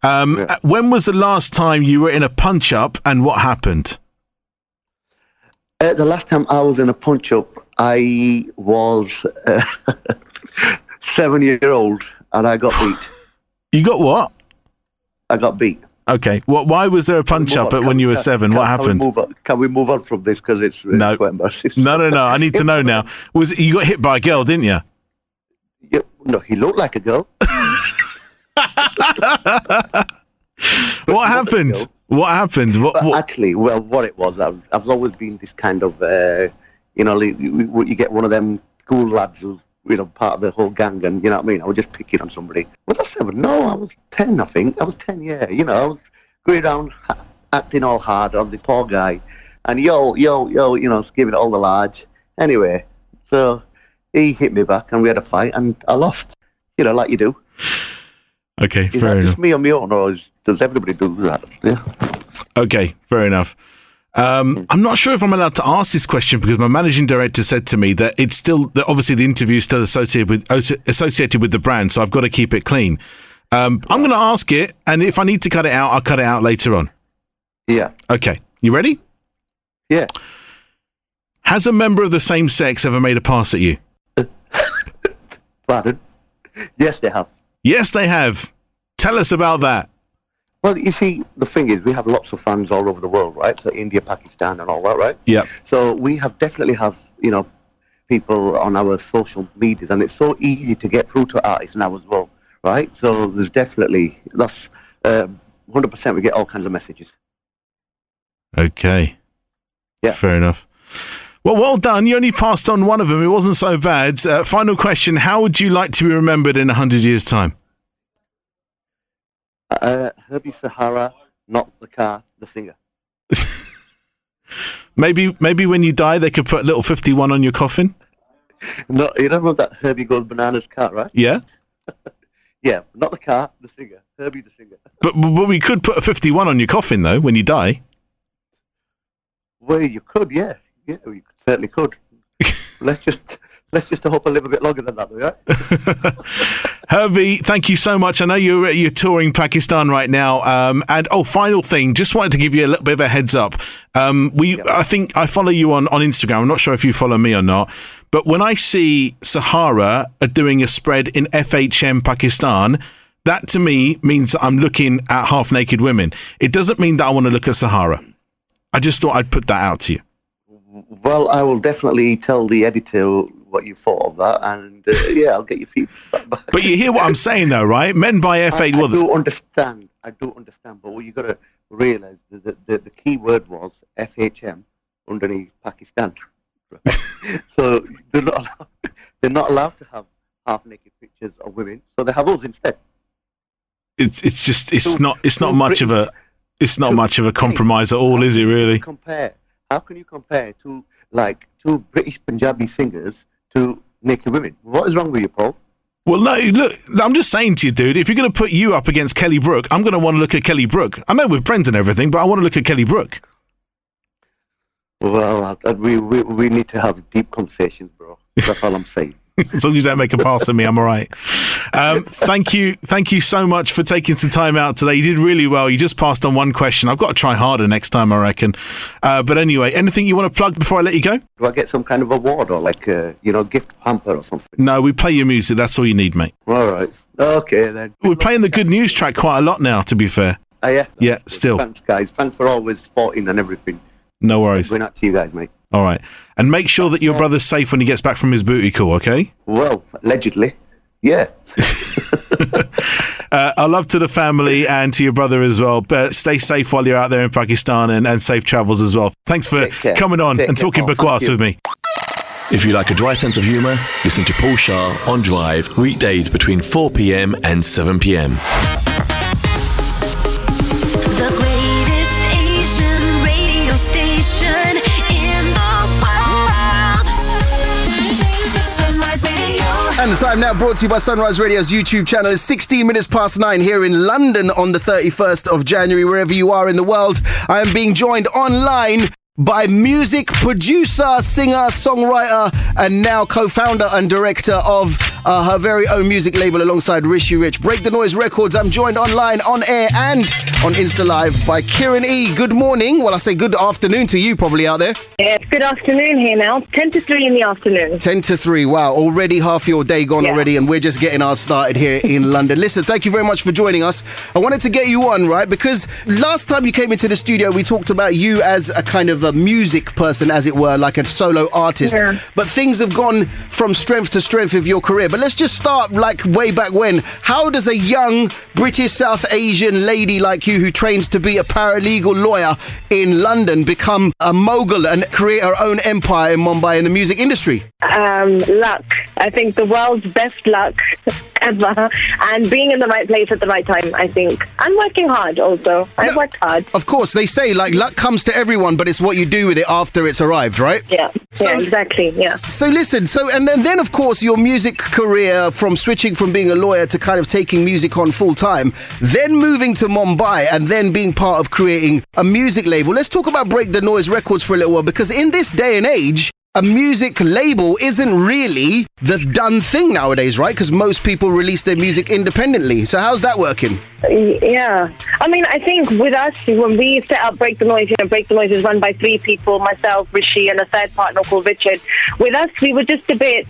Um, Yeah. uh, When was the last time you were in a punch up, and what happened? Uh, the last time I was in a punch up, I was uh, [laughs] seven year old and I got beat. [laughs] You got what? I got beat. Okay, what? Why was there a punch up at when you were can- seven? can- What can we happened? move Can we move on from this because it's, uh, No. quite embarrassing? No, no, no. I need to know now. [laughs] Was you got hit by a girl, didn't you? Yeah, no, he looked like a girl. [laughs] What happened? girl. What happened? What? What actually, well, what it was, I've, I've always been this kind of, uh, you know, you, you get one of them school lads who's, you know, part of the whole gang, and you know what I mean? I was just picking on somebody. Was I seven? No, I was ten, I think. I was ten, yeah. You know, I was going around ha- acting all hard on this poor guy, and yo, yo, yo, you know, giving it all the large. Anyway, so he hit me back, and we had a fight, and I lost. You know, like you do. okay, Is fair that enough. just me on my own, or is, does everybody do that? Yeah. Okay, fair enough. Um, I'm not sure if I'm allowed to ask this question because my managing director said to me that it's still that obviously the interview is still associated with associated with the brand, so I've got to keep it clean. Um, I'm going to ask it, and if I need to cut it out, I'll cut it out later on. Yeah. Okay, you ready? Yeah. Has a member of the same sex ever made a pass at you? [laughs] Pardon? Yes, they have. Yes, they have. Tell us about that. Well, you see, the thing is, we have lots of fans all over the world, right? So India, Pakistan, and all that, right? Yeah. So we have definitely have you know people on our social medias, and it's so easy to get through to artists now as well, right? So there's definitely that's um, 100% we get all kinds of messages. Okay. Yeah. Fair enough. Well, well done. You only passed on one of them. It wasn't so bad. Uh, final question: How would you like to be remembered in hundred years' time? Uh, Herbie Sahara, not the car, the singer. [laughs] Maybe, maybe when you die, they could put a little fifty-one on your coffin. [laughs] No, you don't know that Herbie goes bananas car, right? Yeah, [laughs] Yeah, not the car, the singer. Herbie the singer. but but we could put a fifty-one on your coffin though when you die. Well, you could, yeah, yeah, you certainly could. let's just let's just hope I live a bit longer than that, though, right? [laughs] Herbie, thank you so much. I know you're you're touring Pakistan right now. Um, and oh, final thing, just wanted to give you a little bit of a heads up. Um, we, I think I follow you on on Instagram. I'm not sure if you follow me or not, but when I see Sahara are doing a spread in FHM Pakistan. That to me means that I'm looking at half naked women. It doesn't mean that I want to look at Sahara. I just thought I'd put that out to you. Well, I will definitely tell the editor what you thought of that, and uh, yeah, I'll get your feedback. back. But you hear what I'm saying, though, right? Men by I, F8. I well, do understand. I do understand, but what you got to realise that the, the, the key word was FHM underneath Pakistan. [laughs] So they're not allowed, they're not allowed to have half naked pictures of women, so they have us instead. it's it's just it's Two- not it's not much of a it's not much of a compromise at all, is it? Really? Compare. How can you compare to like two British Punjabi singers to naked women? What is wrong with you, Paul? Well, no. Look, I'm just saying to you, dude. If you're going to put you up against Kelly Brook, I'm going to want to look at Kelly Brook. I know we're friends and everything, but I want to look at Kelly Brook. Well, we, we we need to have deep conversations, bro. That's all I'm saying. [laughs] [laughs] as long as you don't make a pass at me, I'm all right. Um, thank you, thank you so much for taking some time out today. You did really well. You just passed on one question. I've got to try harder next time, I reckon. Uh, but anyway, anything you want to plug before I let you go? Do I get some kind of award or like uh, you know gift hamper or something? No, we play your music. That's all you need, mate. All right. Okay then. We're playing the good news track quite a lot now. To be fair, Oh, yeah. Yeah, still. Thanks, guys. Thanks for always supporting and everything. no worries. We're not to you guys, mate. All right, and make sure that your brother's safe when he gets back from his booty call. Okay. Well, allegedly, yeah. [laughs] Uh, our love to the family and to your brother as well. But stay safe while you're out there in Pakistan and, and safe travels as well. Thanks for coming on Take and care, talking Paul. Thank Bakwaas with me. If you like a dry sense of humour, listen to Paul Shah on Drive weekdays between 4 pm and 7 pm. The time now brought to you by Sunrise Radio's YouTube channel is 16 minutes past nine here in London on the 31st of January, wherever you are in the world. I am being joined online by music producer, singer, songwriter, and now co-founder and director of uh, her very own music label alongside Rishi Rich. Break the Noise Records. I'm joined online, on air, and on Insta Live by Kieran E. Good morning. Well, I say good afternoon to you, probably out there. It's good afternoon here now. 10 to 3 in the afternoon. 10 to 3. Wow, already half your day gone Yeah. already, and we're just getting ours started here in [laughs] London. Listen, thank you very much for joining us. I wanted to get you on, right? Because last time you came into the studio, we talked about you as a kind of a music person, as it were, like a solo artist. Yeah. But things have gone from strength to strength of your career. But let's just start like way back when. How does a young British South Asian lady like you, who trains to be a paralegal lawyer in London, become a mogul and create her own empire in Mumbai in the music industry? Um, luck. I think the world's best luck [laughs] ever, and being in the right place at the right time. I think, and working hard. Also, I've worked hard. Of course, they say like luck comes to everyone, but it's what you do with it after it's arrived, right? Yeah. yeah. Exactly. Yeah. So listen, so and then, then of course your music career from switching from being a lawyer to kind of taking music on full time, then moving to Mumbai and then being part of creating a music label. Let's talk about Break the Noise Records for a little while because in this day and age, a music label isn't really the done thing nowadays, right? Because most people release their music independently. So how's that working? Yeah. I mean, I think with us, when we set up Break the Noise, you know, Break the Noise is run by three people, myself, Rishi, and a third partner called Richard. With us, we were just a bit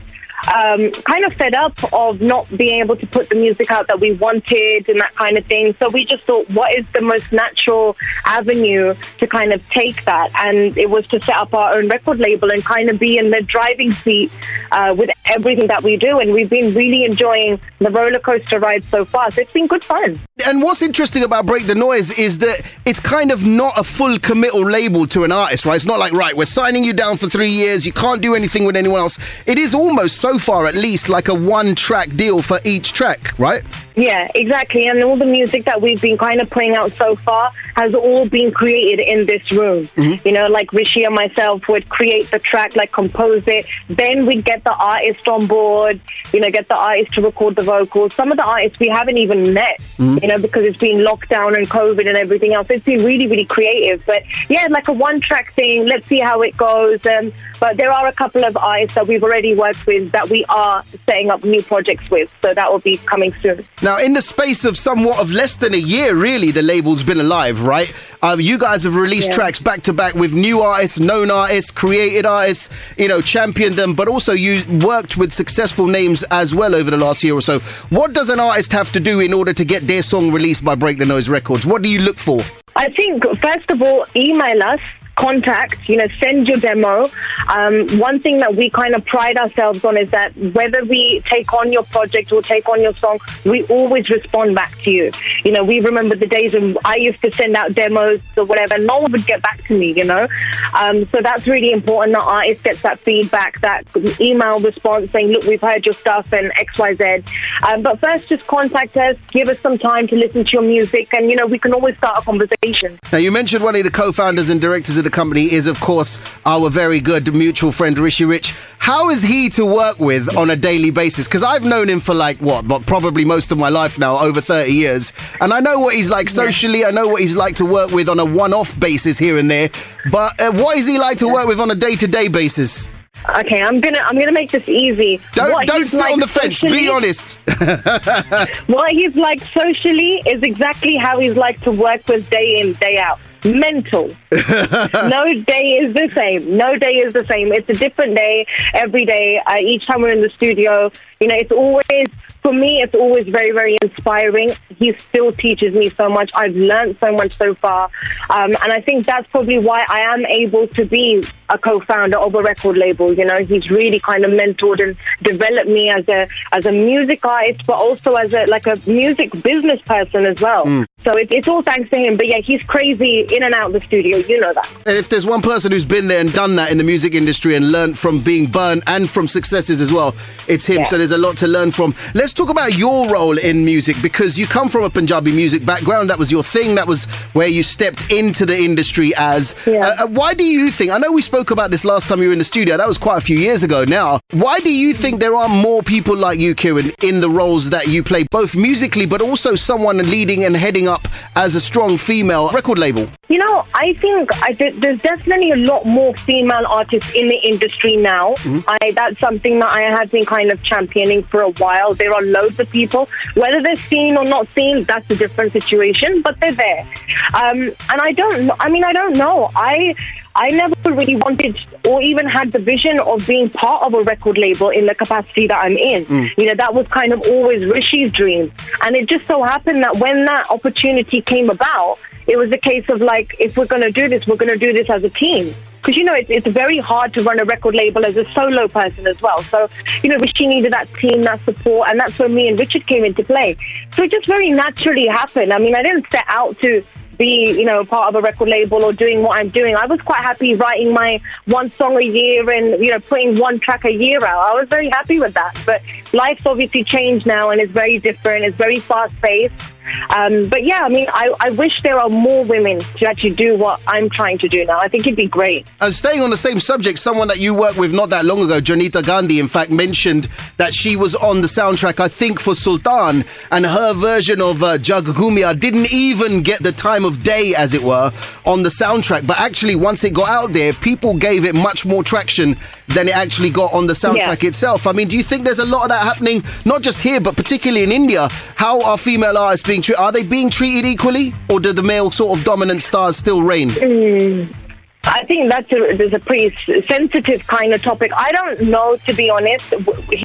um, kind of fed up of not being able to put the music out that we wanted and that kind of thing. So we just thought, what is the most natural avenue to kind of take that? And it was to set up our own record label and kind of be in the driving seat uh, with everything that we do. And we've been really enjoying the roller coaster ride so far. So it's been good fun. And what's interesting about Break the Noise is that it's kind of not a full committal label to an artist, right? It's not like, right, we're signing you down for three years, you can't do anything with anyone else. It is almost, so far at least, like a one track deal for each track, right? Yeah, exactly. And all the music that we've been kind of putting out so far has all been created in this room. Mm-hmm. You know, like Rishi and myself would create the track, like compose it. Then we'd get the artist on board, you know, get the artist to record the vocals. Some of the artists we haven't even met, Mhm. you know, because it's been lockdown and COVID and everything else. It's been really, really creative. But yeah, like a one track thing. Let's see how it goes. Um, but there are a couple of artists that we've already worked with that we are setting up new projects with. So that will be coming soon. Now, in the space of somewhat of less than a year, really, the label's been alive, right? Um, you guys have released Yeah. tracks back to back with new artists, known artists, created artists, you know, championed them, but also you worked with successful names as well over the last year or so. What does an artist have to do in order to get their song released by Break the Noise Records? What do you look for? I think, first of all, email us, contact, you know, send your demo. Um, one thing that we kind of pride ourselves on is that whether we take on your project or take on your song, we always respond back to you. You know, we remember the days when I used to send out demos or whatever, no one would get back to me, you know. Um, so that's really important that artist gets that feedback, that email response saying, look, we've heard your stuff and XYZ. Um, but first, just contact us, give us some time to listen to your music, and, you know, we can always start a conversation. Now, you mentioned one of the co founders and directors of the company is, of course, our very good mutual friend, Rishi Rich. How is he to work with on a daily basis? Because I've known him for like, what, but probably most of my life now, over 30 years. And I know what he's like socially. I know what he's like to work with on a one off basis here and there. But uh, what is he like to work with on a day to day basis? Okay, I'm gonna I'm gonna make this easy. Don't, What don't sit like on the fence. Be honest. [laughs] What he's like socially is exactly how he's like to work with day in day out. Mental. [laughs] no day is the same. No day is the same. It's a different day every day. Uh, each time we're in the studio, you know, it's always for me. It's always very, very inspiring. He still teaches me so much. I've learned so much so far, um, and I think that's probably why I am able to be a co-founder of a record label. You know, he's really kind of mentored and developed me as a as a music artist, but also as a like a music business person as well. Mm. So it, it's all thanks to him. But yeah, he's crazy in and out of the studio. You know that. And if there's one person who's been there and done that in the music industry and learned from being burned and from successes as well, it's him. Yeah. So there's a lot to learn from. Let's talk about your role in music because you come from a Punjabi music background. That was your thing. That was where you stepped into the industry as. Yeah. Uh, uh, why do you think? I know we spoke about this last time you were in the studio. That was quite a few years ago now. Why do you think there are more people like you, Kieran, in the roles that you play, both musically but also someone leading and heading up as a strong female record label? You know, I think I did, there's definitely a lot more female artists in the industry now. I, that's something that I have been kind of championing for a while. There are loads of people, whether they're seen or not seen, that's a different situation, but they're there. Um, and I don't I mean, I don't know. I, I never really wanted or even had the vision of being part of a record label in the capacity that I'm in. You know, that was kind of always Rishi's dream. And it just so happened that when that opportunity came about, it was a case of like, if we're going to do this, we're going to do this as a team. Because, you know, it's, it's very hard to run a record label as a solo person as well. So, you know, she needed that team, that support, and that's where me and Richard came into play. So it just very naturally happened. I mean, I didn't set out to be, you know, part of a record label or doing what I'm doing. I was quite happy writing my one song a year and, you know, putting one track a year out. I was very happy with that. But life's obviously changed now and it's very different. It's very fast paced. Um, but yeah, I mean, I, I wish there are more women to actually do what I'm trying to do now. I think it'd be great. And staying on the same subject, someone that you worked with not that long ago, Jonita Gandhi, in fact, mentioned that she was on the soundtrack, I think, for Sultan, and her version of uh, Jag Ghoomeya didn't even get the time of day, as it were, on the soundtrack. But actually, once it got out there, people gave it much more traction than it actually got on the soundtrack itself. I mean, do you think there's a lot of that happening, not just here, but particularly in India? How are female artists being treated? Are they being treated equally, or do the male sort of dominant stars still reign? Mm. I think that's a, there's a pretty sensitive kind of topic. I don't know, to be honest,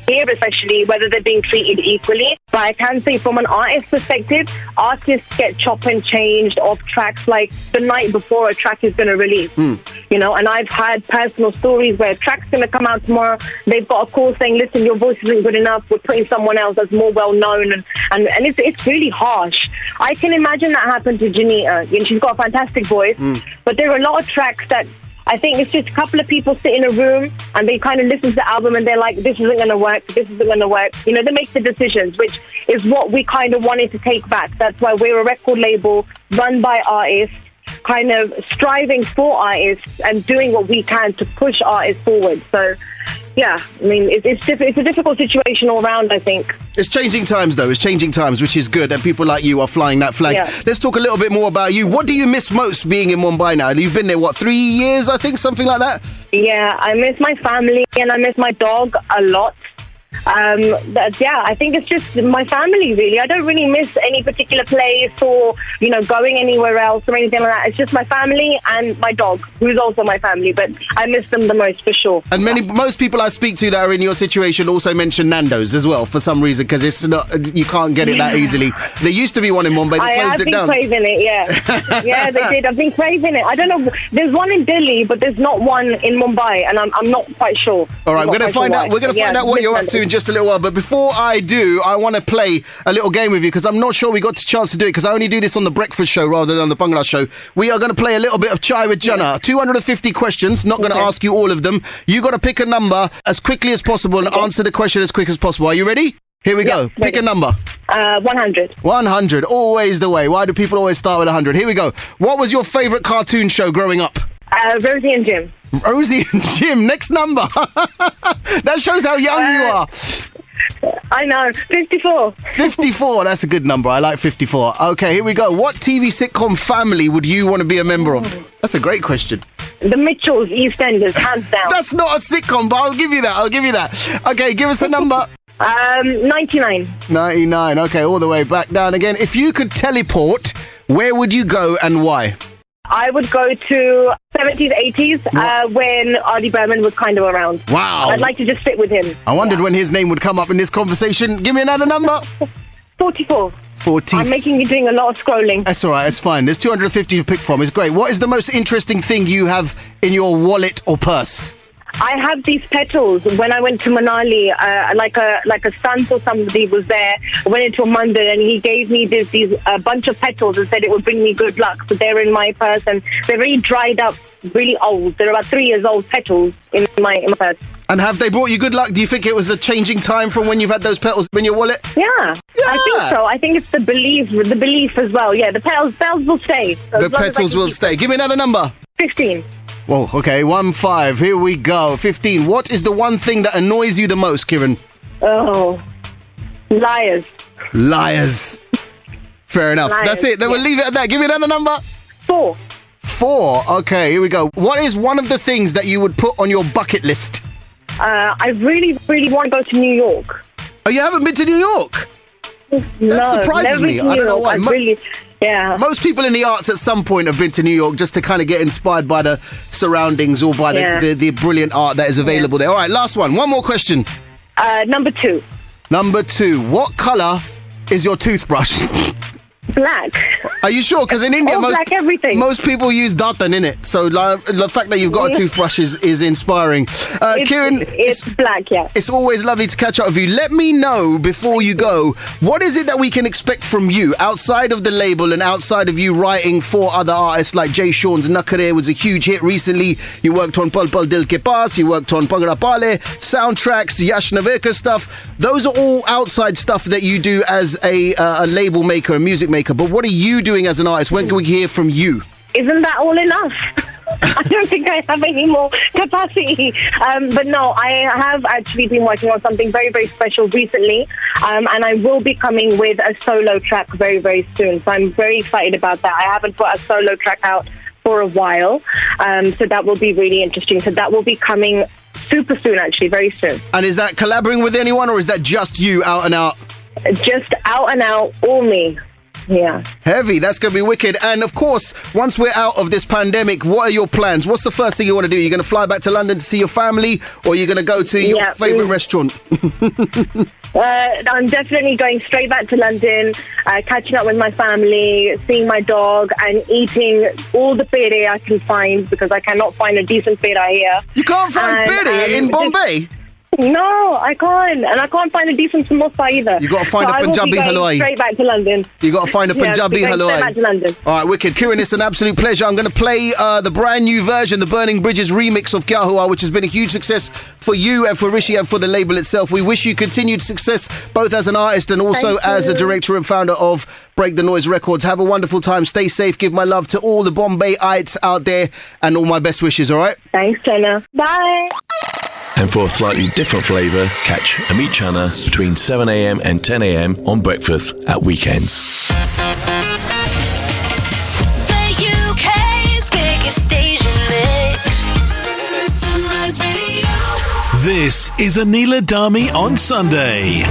here especially, whether they're being treated equally. But I can say from an artist perspective, artists get chopped and changed off tracks like the night before a track is going to release. Hmm. You know, and I've had personal stories where a track's going to come out tomorrow. They've got a call saying, listen, your voice isn't good enough. We're putting someone else that's more well known. And, and, and it's, it's really harsh. I can imagine that happened to Jonita. Know, she's got a fantastic voice. Hmm. But there are a lot of tracks that I think it's just a couple of people sit in a room and they kind of listen to the album and they're like, this isn't going to work, this isn't going to work. You know, they make the decisions, which is what we kind of wanted to take back. That's why we're a record label run by artists, kind of striving for artists and doing what we can to push artists forward. So, yeah, I mean, it, it's, diff- it's a difficult situation all around, I think. It's changing times, though. It's changing times, which is good, and people like you are flying that flag. Yeah. Let's talk a little bit more about you. What do you miss most being in Mumbai now? You've been there, what, three years, I think, something like that? Yeah, I miss my family and I miss my dog a lot. Um, but yeah, I think it's just my family really. I don't really miss any particular place or you know going anywhere else or anything like that. It's just my family and my dog, who's also my family. But I miss them the most for sure. And many, most people I speak to that are in your situation also mention Nando's as well for some reason because it's not you can't get it that easily. There used to be one in Mumbai, they I closed have it been down. craving it. Yeah, [laughs] yeah, they did. I've been craving it. I don't know. There's one in Delhi, but there's not one in Mumbai, and I'm I'm not quite sure. All right, we're going to find sure out. why. We're going to Yeah, find out what you're up to in just a little while. But before I do, I want to play a little game with you because I'm not sure we got the chance to do it because I only do this on the breakfast show rather than on the Bangla show. We are going to play a little bit of Chai with Jana. 250 questions. Not going to Okay. ask you all of them. You got to pick a number as quickly as possible and answer the question as quick as possible. Are you ready? Here we go. Pick a number. Uh, 100. 100. Always the way. Why do people always start with 100? Here we go. What was your favourite cartoon show growing up? Uh, Rosie and Jim. Rosie and Jim. Next number. [laughs] that shows how young you are. I know. 54. 54. That's a good number. I like 54. Okay, here we go. What TV sitcom family would you want to be a member of? That's a great question. The Mitchells, EastEnders, hands down. That's not a sitcom, but I'll give you that. I'll give you that. Okay, give us a number. Um, 99. 99. Okay, all the way back down again. If you could teleport, where would you go and why? I would go to 70s, 80s, uh, when R.D. Burman was kind of around. Wow. I'd like to just sit with him. I wondered when his name would come up in this conversation. Give me another number. [laughs] 44. 40. I'm making you doing a lot of scrolling. That's all right. It's fine. There's 250 to pick from. It's great. What is the most interesting thing you have in your wallet or purse? I have these petals. When I went to Manali, uh, like a like a stunt or somebody was there. I went into a mandir and he gave me this these a bunch of petals and said it would bring me good luck. So they're in my purse and they're very dried up, really old. They're about three years old petals in my in my purse. And have they brought you good luck? Do you think it was a changing time from when you've had those petals in your wallet? Yeah, I think so. I think it's the belief, the belief as well. Yeah, the petals, petals will stay. So the as long as I petals will stay. Give me another number. Fifteen. Whoa, okay, one five. Here we go. Fifteen. What is the one thing that annoys you the most, Kieran? Oh, liars. Liars. Fair enough. Liars, That's it. Then we'll leave it at that. Give me another number. Four. Four. Okay, here we go. What is one of the things that you would put on your bucket list? Uh, I really, really want to go to New York. Oh, you haven't been to New York? no, surprises me. I don't know why. I really, yeah. Most people in the arts at some point have been to New York just to kind of get inspired by the surroundings or by the, Yeah. the, the brilliant art that is available there. All right, last one. One more question. Uh, number two, Number two. What colour is your toothbrush? [laughs] black. Are you sure? Because in India, All most black everything. most people use datan in it. So like, the fact that you've got a toothbrush is, is inspiring. Uh, It's, Kieran, it's black, yeah. it's always lovely to catch up with you. Let me know before you go what is it that we can expect from you outside of the label and outside of you writing for other artists like Jay Sean's Nakare was a huge hit recently. You worked on Pal Pal Dil Ke Paas, you worked on Bhangra Pa Le, soundtracks, Yash Narvekar stuff. Those are all outside stuff that you do as a, uh, a label maker, a music maker. But what are you doing as an artist? When can we hear from you? Isn't that all enough? [laughs] I don't think I have any more capacity. Um, but no, I have actually been working on something very, very special recently. Um, and I will be coming with a solo track very, very soon. So I'm very excited about that. I haven't put a solo track out for a while. Um, so that will be really interesting. So that will be coming super soon, actually, very soon. And is that collaborating with anyone or is that just you out and out? Just out and out, all me. Yeah. Heavy, that's going to be wicked. And of course, once we're out of this pandemic, what are your plans? What's the first thing you want to do? You're going to fly back to London to see your family, or you're going to go to your Yeah, favourite mm. restaurant? [laughs] Uh, I'm definitely going straight back to London, uh, catching up with my family, seeing my dog, and eating all the pere I can find because I cannot find a decent pere here. You can't find And, pere in um, Bombay? No, I can't, and I can't find a decent samosa either. You gotta find so a I will be Punjabi halwai. Straight back to London. You got to find a Punjabi going straight back to London. All right, wicked. Kieran, it's an absolute pleasure. I'm going to play uh, the brand new version, the Burning Bridges remix of Kya Hua, which has been a huge success for you and for Rishi and for the label itself. We wish you continued success both as an artist and also as a director and founder of Break the Noise Records. Have a wonderful time. Stay safe. Give my love to all the Bombayites out there and all my best wishes, all right? Thanks, Jenna. Bye. And for a slightly different flavour, catch Ameet Chana between 7am and 10am on breakfast at weekends. The UK's biggest Asian mix. Sunrise Radio. This is Anila Dhami on Sunday.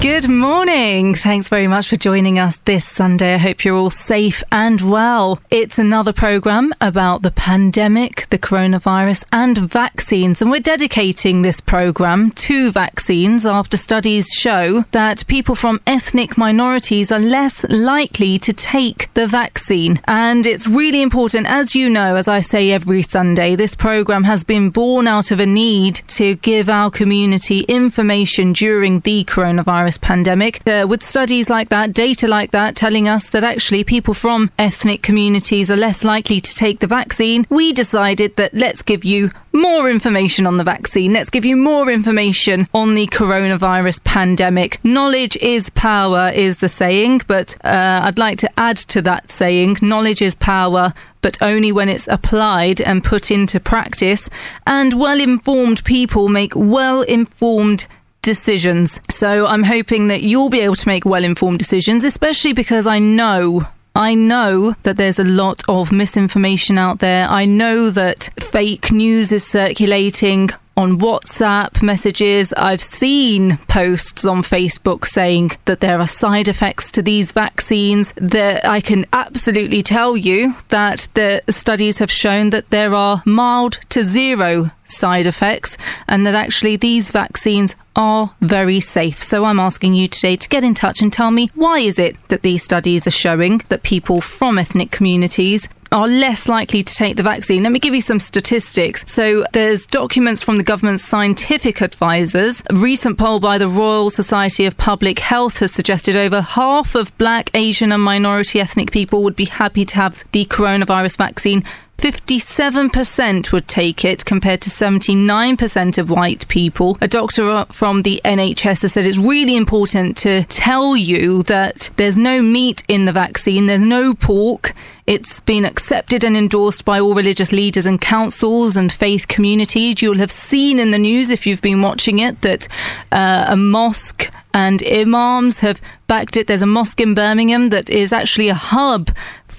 Good morning. Thanks very much for joining us this Sunday. I hope you're all safe and well. It's another program about the pandemic, the coronavirus, and vaccines. And we're dedicating this program to vaccines after studies show that people from ethnic minorities are less likely to take the vaccine. And it's really important, as you know, as I say every Sunday, this program has been born out of a need to give our community information during the coronavirus pandemic. Uh, with studies like that, data like that, telling us that actually people from ethnic communities are less likely to take the vaccine, we decided that let's give you more information on the vaccine. Let's give you more information on the coronavirus pandemic. Knowledge is power, is the saying, but uh, I'd like to add to that saying knowledge is power, but only when it's applied and put into practice. And well informed people make well informed decisions. So I'm hoping that you'll be able to make well informed decisions, especially because I know. I know that there's a lot of misinformation out there. I know that fake news is circulating on WhatsApp messages. I've seen posts on Facebook saying that there are side effects to these vaccines. That I can absolutely tell you that the studies have shown that there are mild to zero side effects and that actually these vaccines are very safe. So I'm asking you today to get in touch and tell me why is it that these studies are showing that people from ethnic communities are less likely to take the vaccine. Let me give you some statistics. So there's documents from the government's scientific advisors. A recent poll by the Royal Society of Public Health has suggested over half of black, Asian and minority ethnic people would be happy to have the coronavirus vaccine 57% would take it compared to 79% of white people. A doctor from the NHS has said it's really important to tell you that there's no meat in the vaccine, there's no pork. It's been accepted and endorsed by all religious leaders and councils and faith communities. You'll have seen in the news, if you've been watching it, that uh, a mosque and imams have backed it. There's a mosque in Birmingham that is actually a hub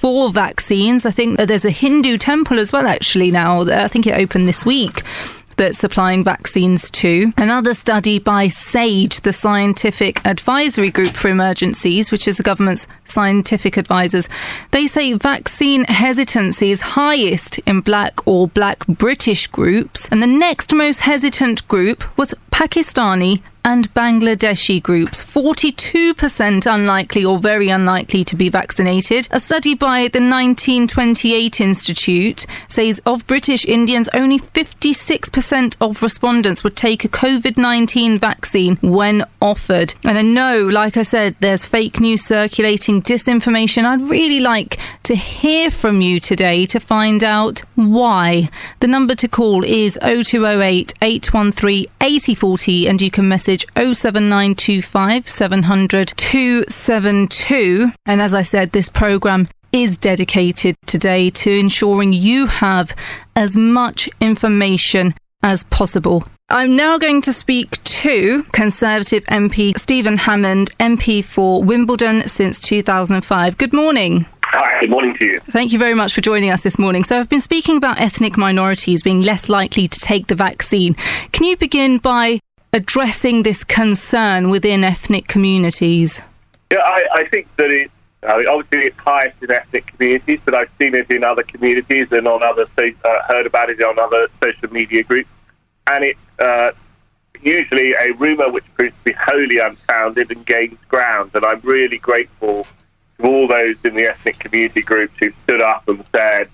for vaccines. I think that there's a Hindu temple as well, actually, now. I think it opened this week. That's supplying vaccines to. Another study by SAGE, the Scientific Advisory Group for Emergencies, which is the government's scientific advisors, they say vaccine hesitancy is highest in black or black British groups, and the next most hesitant group was Pakistani and Bangladeshi groups. 42% unlikely or very unlikely to be vaccinated. A study by the 1928 Institute says of British Indians, only 56% of respondents would take a COVID 19 vaccine when offered. And I know, like I said, there's fake news circulating, disinformation. I'd really like to hear from you today to find out why. The number to call is 0208 813 8040 and you can message 07925 700 272. And as I said, this programme is dedicated today to ensuring you have as much information as possible. I'm now going to speak to Conservative MP Stephen Hammond, MP for Wimbledon since 2005. Good morning. Hi, good morning to you. Thank you very much for joining us this morning. So, I've been speaking about ethnic minorities being less likely to take the vaccine. Can you begin by addressing this concern within ethnic communities? Yeah, I, I think that it, I mean, obviously it's highest in ethnic communities, but I've seen it in other communities and on other, uh, heard about it on other social media groups. And it's uh, usually a rumour which proves to be wholly unfounded and gains ground. And I'm really grateful to all those in the ethnic community groups who stood up and said,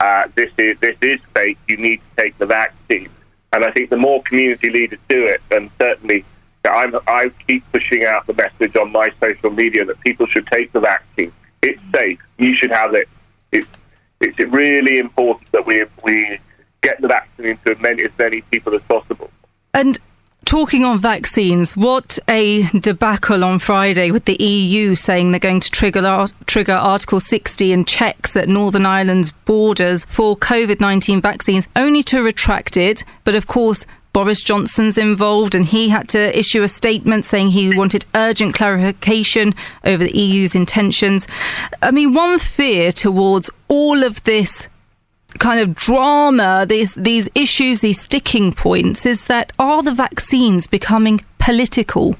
uh, this is this is fake. You need to take the vaccine. And I think the more community leaders do it, and certainly I'm, I keep pushing out the message on my social media that people should take the vaccine. It's safe. You should have it. It's, it's really important that we we get the vaccine into as many, as many people as possible. And Talking on vaccines, what a debacle on Friday with the EU saying they're going to trigger, trigger Article 60 and checks at Northern Ireland's borders for COVID 19 vaccines, only to retract it. But of course, Boris Johnson's involved, and he had to issue a statement saying he wanted urgent clarification over the EU's intentions. I mean, one fear towards all of this kind of drama, these these issues, these sticking points, is that are the vaccines becoming political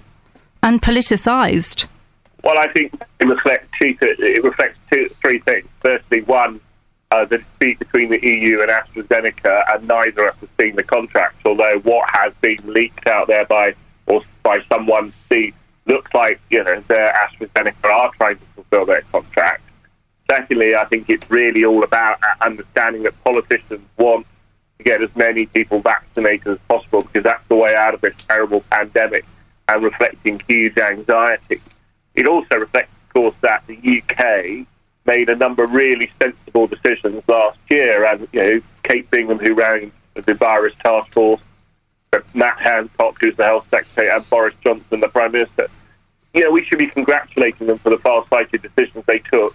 and politicized? Well, I think it reflects two. It reflects two, three things. Firstly, one, uh, the dispute between the EU and AstraZeneca, and neither of us have seen the contract. Although what has been leaked out there by or by someone see looks like you know AstraZeneca are trying to fulfil their contract. Secondly, I think it's really all about understanding that politicians want to get as many people vaccinated as possible because that's the way out of this terrible pandemic and reflecting huge anxiety. It also reflects, of course, that the UK made a number of really sensible decisions last year. And, you know, Kate Bingham, who ran the virus task force, Matt Hancock, who's the health secretary, and Boris Johnson, the prime minister. You know, we should be congratulating them for the far-sighted decisions they took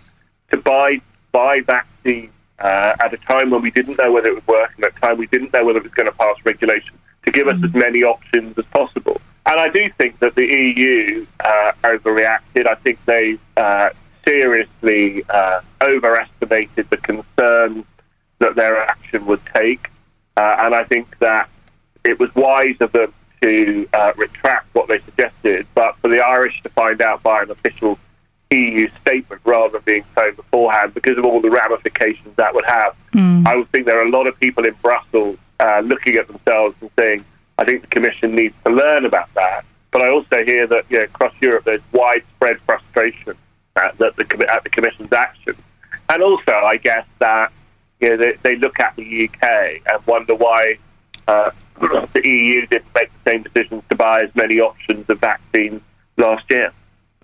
to buy buy vaccines uh, at a time when we didn't know whether it would work and at a time we didn't know whether it was going to pass regulation to give us as many options as possible. And I do think that the EU uh, overreacted. I think they uh, seriously uh, overestimated the concerns that their action would take. Uh, and I think that it was wise of them to uh, retract what they suggested, but for the Irish to find out by an official EU statement rather than being told beforehand because of all the ramifications that would have. Mm. I would think there are a lot of people in Brussels uh, looking at themselves and saying, I think the Commission needs to learn about that. But I also hear that you know, across Europe there's widespread frustration at, that the, at the Commission's action. And also, I guess that you know, they, they look at the UK and wonder why uh, [clears throat] the EU didn't make the same decisions to buy as many options of vaccines last year.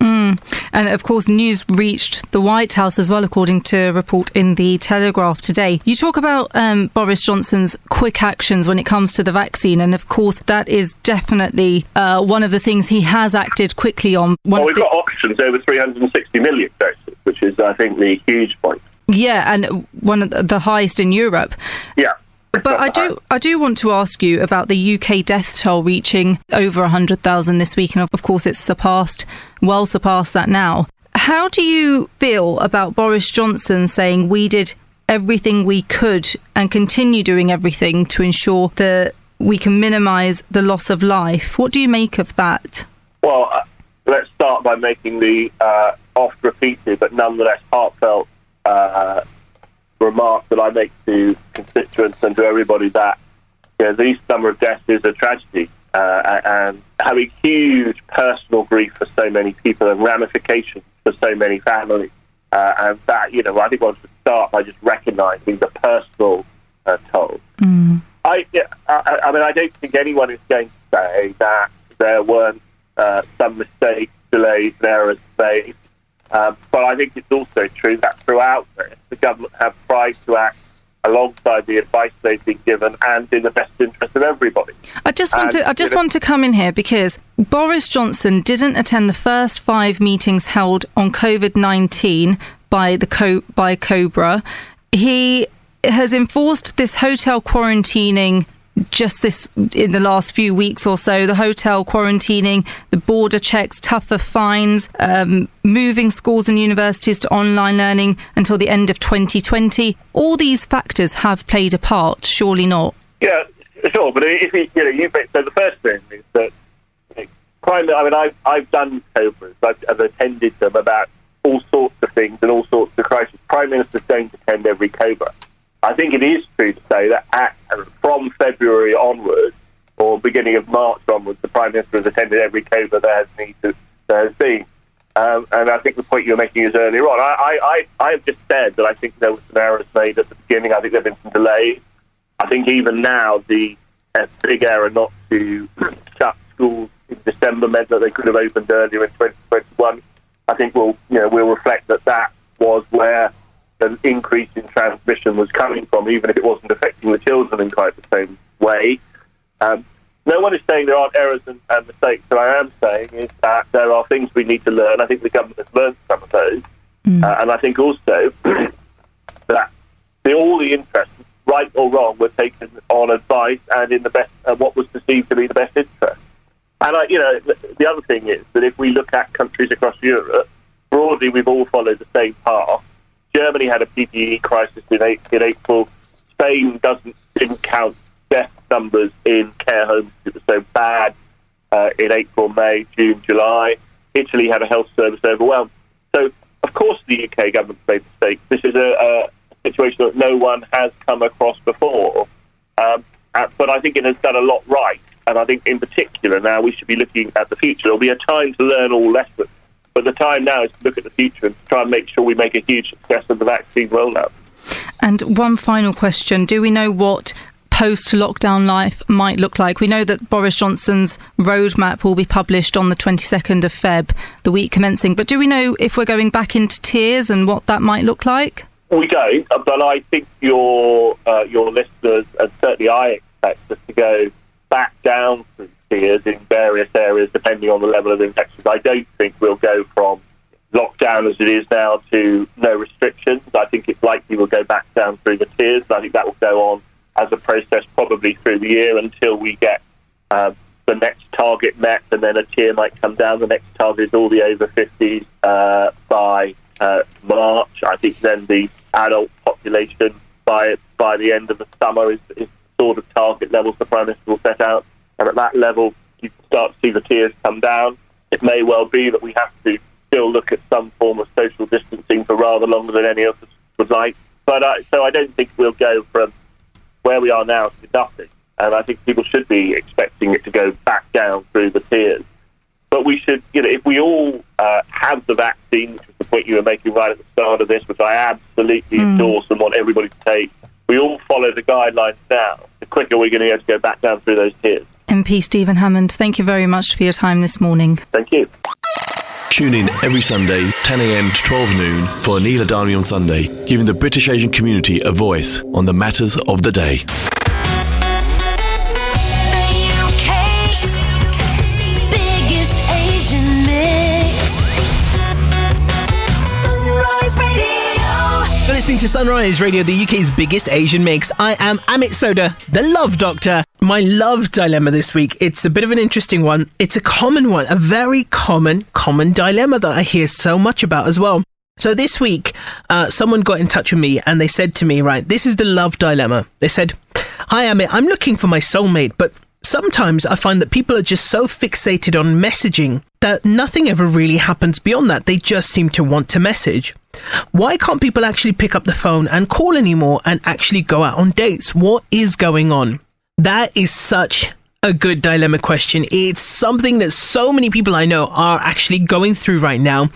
Mm. And of course, news reached the White House as well, according to a report in the Telegraph today. You talk about um, Boris Johnson's quick actions when it comes to the vaccine, and of course, that is definitely uh, one of the things he has acted quickly on. One well, we've the- got options over 360 million doses, which is, I think, the huge point. Yeah, and one of the highest in Europe. Yeah. But I do, I do want to ask you about the UK death toll reaching over hundred thousand this week, and of course, it's surpassed, well surpassed that now. How do you feel about Boris Johnson saying we did everything we could and continue doing everything to ensure that we can minimise the loss of life? What do you make of that? Well, uh, let's start by making the uh, oft repeated but nonetheless heartfelt uh, remark that I make to constituents and to everybody that you know, these number of deaths is a tragedy. uh, and having huge personal grief for so many people and ramifications for so many families. Uh, and that, you know, I think one should start by just recognising the personal uh, toll. I, I, I mean, I don't think anyone is going to say that there weren't uh, some mistakes, delays, and errors made. Um, but I think it's also true that throughout this, the government have tried to act alongside the advice they've been given and in the best interest of everybody. I just want And, to I just you know, want to come in here because Boris Johnson didn't attend the first five meetings held on COVID nineteen by the Co- by Cobra. He has enforced this hotel quarantining just this in the last few weeks or so. The hotel quarantining, the border checks, tougher fines, um, moving schools and universities to online learning until the end of 2020. All these factors have played a part, surely not. Yeah, sure. But if you, you know, you so the first thing is that crime. I mean, I've I've done cobras. I've, I've attended them about all sorts of things and all sorts of crises. Prime ministers don't attend every cobra. I think it is true to say that at, from February onwards, or beginning of March onwards, the prime minister has attended every cobra there has needed there has been. Um, and I think the point you were making is earlier on. I, I, I, I have just said that I think there were some errors made at the beginning. I think there have been some delays. I think even now the uh, big error not to [clears throat] shut schools in December meant that they could have opened earlier in 2021. I think we'll you know we'll reflect that that was where the increase in transmission was coming from, even if it wasn't affecting the children in quite the same way. Um, no one is saying there aren't errors and, and mistakes. What I am saying is that there are things we need to learn. I think the government has learned some of those, uh, and I think also [clears throat] that the, all the interests, right or wrong, were taken on advice and in the best, uh, what was perceived to be the best interest. And I, you know, the, the other thing is that if we look at countries across Europe, broadly we've all followed the same path. Germany had a PPE crisis in, eight, in April. Spain doesn't didn't count death numbers in care homes. It was so bad uh, in April, May, June, July. Italy had a health service overwhelmed. So, of course, the UK government made mistakes. This is a, a situation that no one has come across before. Um, uh, but I think it has done a lot right. And I think, in particular, now we should be looking at the future. There'll be a time to learn all lessons. But the time now is to look at the future and try and make sure we make a huge success of the vaccine rollout. And one final question Do we know what post lockdown life might look like? We know that Boris Johnson's roadmap will be published on the 22nd of Feb, the week commencing. But do we know if we're going back into tiers and what that might look like? We don't, uh, but I think your uh, your listeners, and certainly I expect us to go back down through in various areas depending on the level of infections. I don't think we'll go from lockdown as it is now to no restrictions. I think it's likely we'll go back down through the tiers. I think that will go on as a process probably through the year until we get uh, the next target met, and then a tier might come down. The next target is all the over 50s uh, by uh, March. I think then the adult population by by the end of the summer is, is sort of target levels the Prime Minister will set out. And at that level, you start to see the tiers come down. It may well be that we have to still look at some form of social distancing for rather longer than any of us would like. But uh, so I don't think we'll go from where we are now to nothing. And I think people should be expecting it to go back down through the tiers. But we should, you know, if we all uh, have the vaccine, which is the point you were making right at the start of this, which I absolutely Mm. endorse and want everybody to take, we all follow the guidelines now. The quicker we're going to be able to go back down through those tiers. MP Stephen Hammond, thank you very much for your time this morning. Thank you. Tune in every Sunday, 10 a.m. to 12 noon for Anila Dhami on Sunday, giving the British Asian community a voice on the matters of the day. Listening to Sunrise Radio, the UK's biggest Asian mix. I am Amit Sodha, the Love Doctor. My love dilemma this week, it's a bit of an interesting one. It's a common one, a very common, common dilemma that I hear so much about as well. So this week, uh, someone got in touch with me and they said to me, right, this is the love dilemma. They said, Hi, Amit, I'm looking for my soulmate, but sometimes I find that people are just so fixated on messaging that nothing ever really happens beyond that. They just seem to want to message. Why can't people actually pick up the phone and call anymore and actually go out on dates? What is going on? That is such a good dilemma question. It's something that so many people I know are actually going through right now.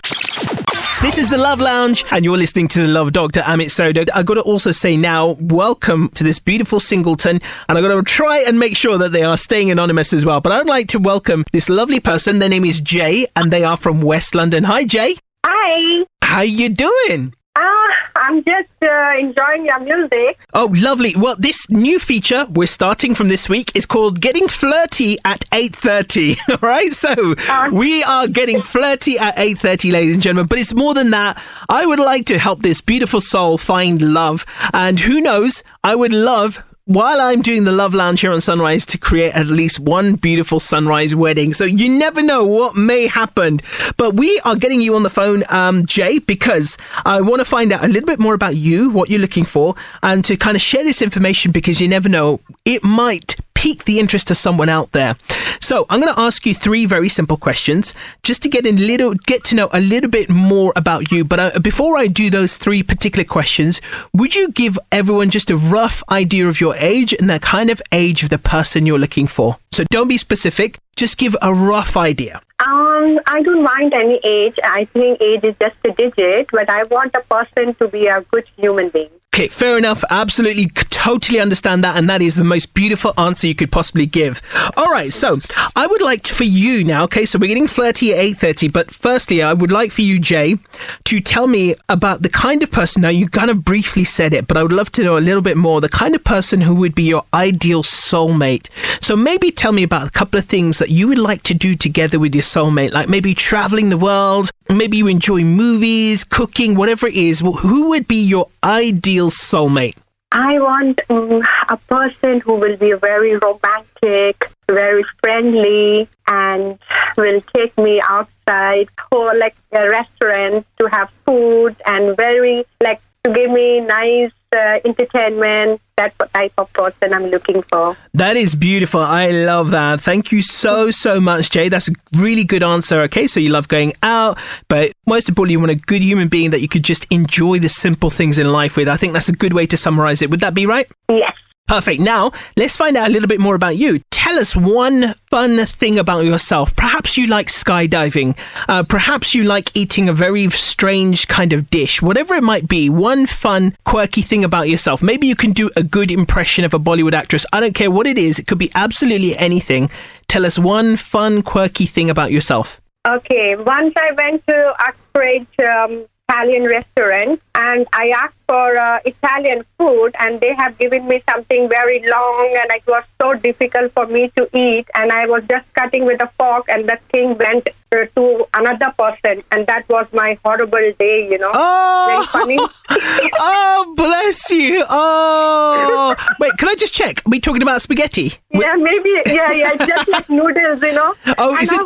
This is the Love Lounge, and you're listening to the Love Doctor Amit Sodha. I got to also say now, welcome to this beautiful singleton, and I got to try and make sure that they are staying anonymous as well. But I'd like to welcome this lovely person. Their name is Jay, and they are from West London. Hi, Jay. Hi. How you doing? Ah, I'm just uh, enjoying your music. Oh, lovely. Well, this new feature we're starting from this week is called Getting Flirty at 8.30. [laughs] All right? So we are getting flirty at 8.30, ladies and gentlemen. But it's more than that. I would like to help this beautiful soul find love. And who knows, I would love while I'm doing the Love Lounge here on Sunrise to create at least one beautiful sunrise wedding. So you never know what may happen. But we are getting you on the phone, um, Jay, because I want to find out a little bit more about you, what you're looking for, and to kind of share this information because you never know, it might pique the interest of someone out there. So I'm going to ask you three very simple questions just to get a little, get to know a little bit more about you. But uh, before I do those three particular questions, would you give everyone just a rough idea of your age and the kind of age of the person you're looking for? So don't be specific. Just give a rough idea. Um, I don't mind any age. I think age is just a digit, but I want a person to be a good human being. Okay, fair enough. Absolutely, totally understand that, and that is the most beautiful answer you could possibly give. All right, so I would like for you now. Okay, so we're getting flirty at eight thirty, but firstly, I would like for you, Jay, to tell me about the kind of person. Now, you kind of briefly said it, but I would love to know a little bit more. The kind of person who would be your ideal soulmate. So maybe tell me about a couple of things that you would like to do together with your soulmate, like maybe traveling the world. Maybe you enjoy movies, cooking, whatever it is. Wh- Who would be your ideal soulmate? I want um, a person who will be very romantic, very friendly, and will take me outside or like a restaurant to have food and very like to give me nice uh, entertainment. That's what type of person I'm looking for. That is beautiful. I love that. Thank you so, so much, Jay. That's a really good answer. Okay, so you love going out, but most importantly, you want a good human being that you could just enjoy the simple things in life with. I think that's a good way to summarize it. Would that be right? Yes. Perfect. Now, let's find out a little bit more about you. Tell us one fun thing about yourself. Perhaps you like skydiving. Uh, perhaps you like eating a very strange kind of dish. Whatever it might be, one fun, quirky thing about yourself. Maybe you can do a good impression of a Bollywood actress. I don't care what it is. It could be absolutely anything. Tell us one fun, quirky thing about yourself. Okay, once I went to Uxbridge um, Italian restaurant and I asked for uh, Italian food and they have given me something very long and it was so difficult for me to eat and I was just cutting with a fork and the thing went uh, to another person and that was my horrible day, you know. Very funny. [laughs] oh, bless you. Oh. Wait, can I just check? Are we talking about spaghetti? Yeah, maybe. Yeah, yeah, just like noodles, you know. Oh, and is it-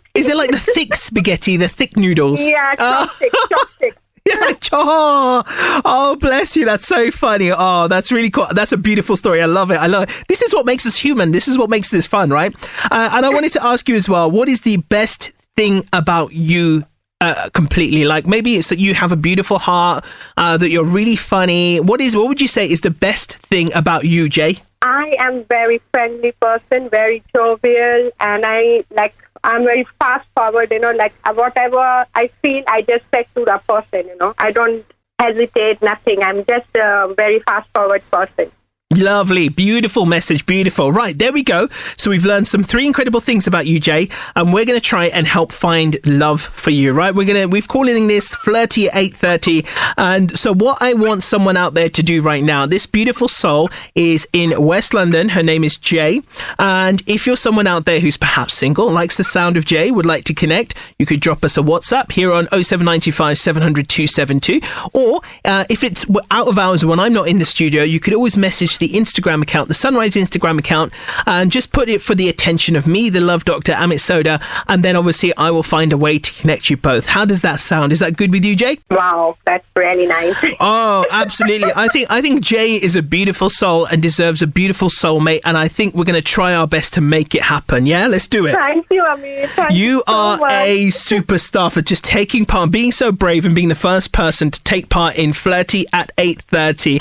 [laughs] Is it like the thick spaghetti, the thick noodles? Yeah, Oh. chopstick, chopstick. Yeah, [laughs] oh, oh, bless you. That's so funny. Oh, that's really cool. That's a beautiful story. I love it. I love it. This is what makes us human. This is what makes this fun, right? Uh, and I wanted to ask you as well what is the best thing about you? Uh, completely like maybe it's that you have a beautiful heart uh, that you're really funny what is what would you say is the best thing about you jay I am very friendly person, very jovial, and I like I'm very fast forward. You know, like uh, whatever I feel, I just say to the person. You know, I don't hesitate, nothing. I'm just a very fast forward person. Lovely, beautiful message, beautiful. Right, there we go. So we've learned some three incredible things about you, Jay, and we're going to try and help find love for you. Right, we're gonna we've calling this flirty eight thirty, and so what I want someone out there to do right now. This beautiful soul is in West London. Her name is Jay, and if you're someone out there who's perhaps single, likes the sound of Jay, would like to connect, you could drop us a WhatsApp here on 07925 700 272, or uh, if it's out of hours when I'm not in the studio, you could always message the Instagram account, the Sunrise Instagram account, and just put it for the attention of me, the love doctor, Amit Sodha, and then obviously I will find a way to connect you both. How does that sound? Is that good with you, Jay? Wow, that's really nice. [laughs] Oh, absolutely. I think I think Jay is a beautiful soul and deserves a beautiful soulmate, and I think we're going to try our best to make it happen. Yeah, let's do it. Thank you, Amir. Thank You you so are much. a superstar for just taking part, being so brave, and being the first person to take part in Flirty at eight thirty.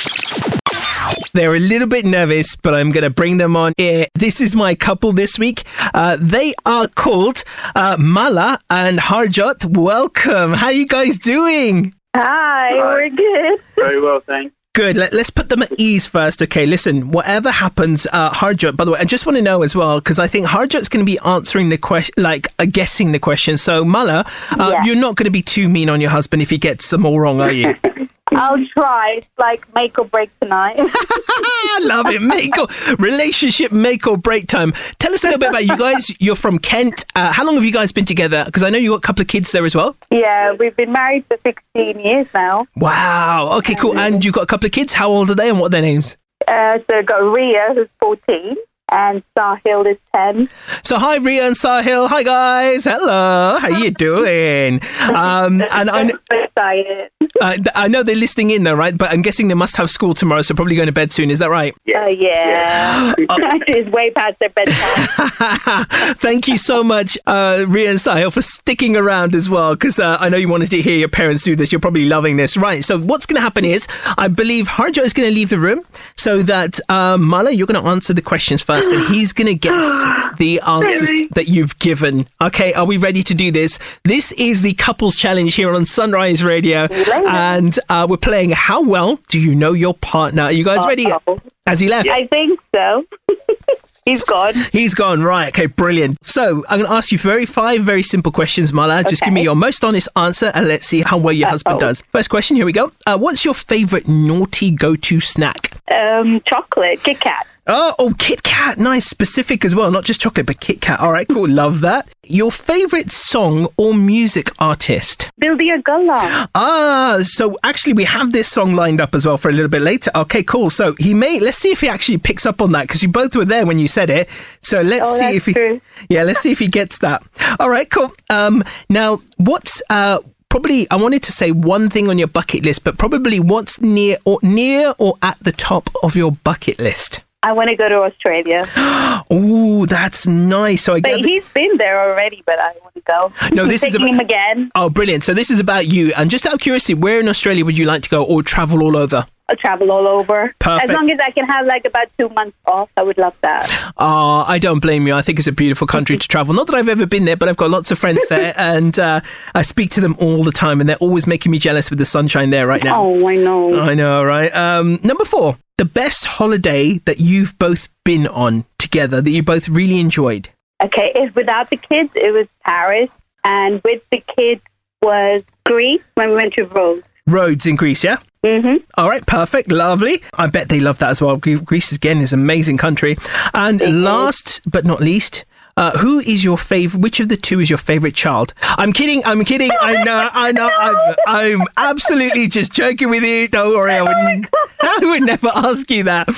They're a little bit nervous, but I'm going to bring them on here. This is my couple this week. Uh, they are called uh, Mala and Harjot. Welcome. How are you guys doing? Hi, we're good. Very well, thanks. Good. Let, us put them at ease first. Okay, listen, whatever happens, uh, Harjot, by the way, I just want to know as well, because I think Harjot's going to be answering the question, like uh, guessing the question. So, Mala, uh, Yeah. you're not going to be too mean on your husband if he gets them all wrong, are you? [laughs] I'll try. It's like make or break tonight. [laughs] I love it. Make or relationship make or break time. Tell us a little bit about you guys. You're from Kent. Uh, how long have you guys been together? Because I know you got a couple of kids there as well. yeah, we've been married for 16 years now. Wow. Okay, cool. And you've got a couple of kids. How old are they and what are their names? Uh, so I've got Ria, who's 14, and Sahil is 10. So hi Ria and Sahil. Hi guys. Hello. How you doing? Um, [laughs] and I, kn- excited. uh, I know they're listening in though, right? But I'm guessing they must have school tomorrow, so probably going to bed soon. Is that right? Yeah. Uh, yeah. [laughs] it's way past their bedtime. [laughs] Thank you so much, uh, Ria and Sahil, for sticking around as well, because uh, I know you wanted to hear your parents do this. You're probably loving this. Right. So, what's going to happen is, I believe Harjot is going to leave the room so that um, Mala, you're going to answer the questions first, and he's going [gasps] to guess the answers that you've given. Okay. Are we ready to do this? This is the couples challenge here on Sunrise Radio. And uh, we're playing How Well Do You Know Your Partner? Are you guys ready? Has he left? I think so. [laughs] He's gone. He's gone. Right. Okay. Brilliant. So I'm going to ask you very five very simple questions, Mala. Just give me your most honest answer, and let's see how well your husband does. First question. Here we go. Uh, what's your favorite naughty go-to snack? Um, chocolate, Kit Kat. Oh, oh, Kit Kat. Nice, specific as well. Not just chocolate, but Kit Kat. All right, cool. Love that. Your favorite song or music artist? Dil Diyan Gallan. Ah, so actually we have this song lined up as well for a little bit later. Okay, cool. So he may let's see if he actually picks up on that because you both were there when you said it. So let's Oh, see if he true. Yeah, let's see if he gets that. All right, cool. Um now what's uh Probably, I wanted to say one thing on your bucket list, but probably what's near or near or at the top of your bucket list. I want to go to Australia. [gasps] Oh, that's nice. So I But he's been there already, but I want to go. No, this is about- him again. Oh, brilliant! So this is about you, and just out of curiosity, where in Australia would you like to go, or travel all over? I'll travel all over. Perfect. As long as I can have like about two months off, I would love that. Ah, I don't blame you. I think it's a beautiful country to travel. Not that I've ever been there, but I've got lots of friends there, [laughs] and uh, I speak to them all the time, and they're always making me jealous with the sunshine there right now. Oh, I know. I know, right? Um, number four, the best holiday that you've both been on together that you both really enjoyed. Okay, if without the kids, it was Paris, and with the kids was Greece when we went to Rhodes. Rhodes in Greece, yeah. Mm-hmm. All right, perfect, lovely. I bet they love that as well. Gre- Greece again is an amazing country. And last but not least, uh, who is your favorite? Which of the two is your favorite child? I'm kidding. I'm kidding. I [laughs] know. I know. I'm, I'm absolutely just joking with you. Don't worry. I would. [laughs] I would never ask you that. [laughs]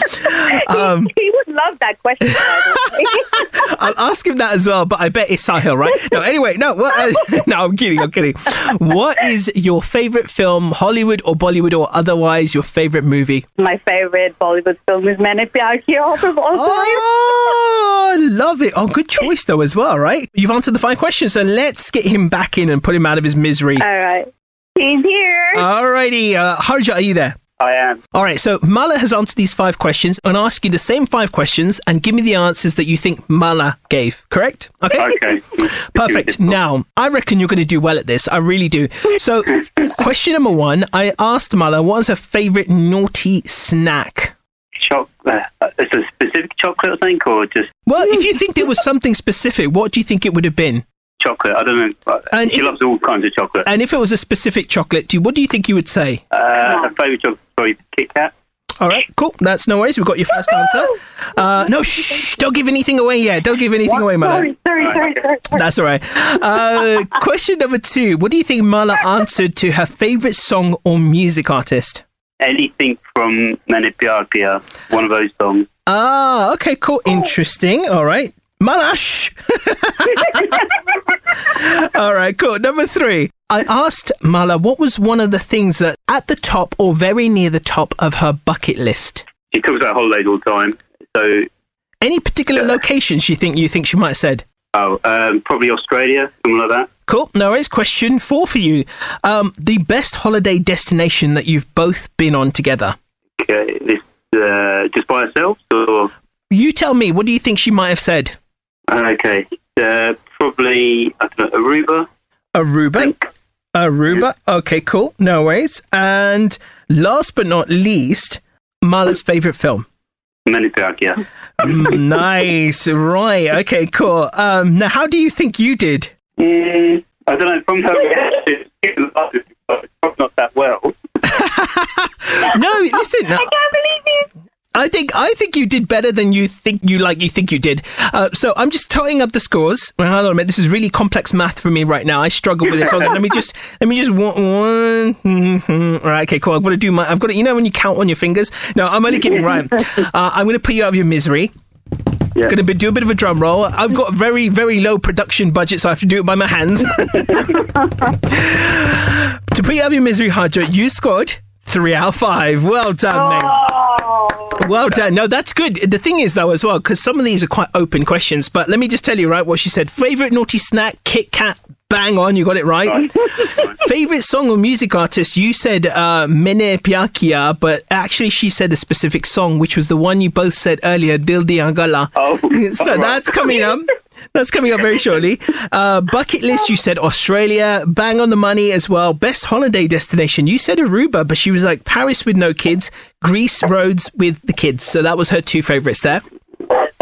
Um, he would love that question. by the way. I'll ask him that as well, but I bet it's Sahil, right? No, anyway, no, what, no, I'm kidding, I'm kidding. What is your favorite film, Hollywood or Bollywood or otherwise, your favorite movie? My favorite Bollywood film is Maine Pyar Kiya of all Oh, I love it. Oh, good choice though as well, right? You've answered the five questions, so let's get him back in and put him out of his misery. All right. He's here. Alrighty, uh, Harjot, are you there? I am. All right, so Mala has answered these five questions and ask you the same five questions and give me the answers that you think Mala gave, correct? Okay. Okay. [laughs] Perfect. Now, I reckon you're going to do well at this. I really do. So, [laughs] question number one I asked Mala, what was her favorite naughty snack? Chocolate. Uh, it's a specific chocolate, I think, or just Well, if you think there was something specific, what do you think it would have been? chocolate. I don't know. Uh, And she if- loves all kinds of chocolate. And if it was a specific chocolate, do you, what do you think you would say? Uh, her favourite chocolate probably Kit Kat. All right, cool. That's no worries. We've got your first answer. Uh, no, shh, don't give anything away yet. Don't give anything away, Mala. Sorry, sorry, sorry, sorry. That's all right. Uh, question number two. What do you think Mala answered to her favorite song or music artist? Anything from Maine Pyar one of those songs. Ah, okay, cool. Interesting. All right. Malash. [laughs] All right, cool. Number three. I asked Mala what was one of the things that at the top or very near the top of her bucket list. She talks about holidays all the time. So, Any particular locations you think you think she might have said? Oh, um, probably Australia, something like that. Cool. No worries. Question four for you. Um, the best holiday destination that you've both been on together. Okay, this uh, just by ourselves? or You tell me. What do you think she might have said? okay, uh, probably I don't know, Aruba. Aruba. Aruba. Okay, cool. No worries. And last but not least, Mala's favorite film. Many yeah. Mm, nice. Right. Okay, cool. Um, now, how do you think you did? Mm, I don't know. From her reaction, it's not that well. [laughs] no, listen. I can't believe you. I think I think you did better than you think you like you think you did. Uh, so I'm just totting up the scores. Well, hold on a minute. This is really complex math for me right now. I struggle with this. Hold on. Let me just let me just one. one mhm. All right. Okay. Cool. I've got to do my. I've got to. You know when you count on your fingers. No, I'm only kidding. Right. [laughs] Uh, I'm going to put you out of your misery. Going to be, do a bit of a drum roll. I've got a very, very low production budget, so I have to do it by my hands. [laughs] [laughs] to put you out of your misery, Harjot, you scored three out of five. Well done, mate. Well done. No, that's good. The thing is, though, as well, because some of these are quite open questions. But let me just tell you, right, what she said. Favorite naughty snack, Kit Kat. Bang on, you got it right. [laughs] Favorite song or music artist? You said uh, Maine Pyar Kiya, but actually she said a specific song, which was the one you both said earlier, Dil Diyan Gallan. Oh, [laughs] so right. that's coming up. That's coming up very [laughs] shortly. Uh, bucket list, you said Australia. Bang on the money as well. Best holiday destination, you said Aruba, but she was like Paris with no kids, Greece Rhodes with the kids. So that was her two favourites there.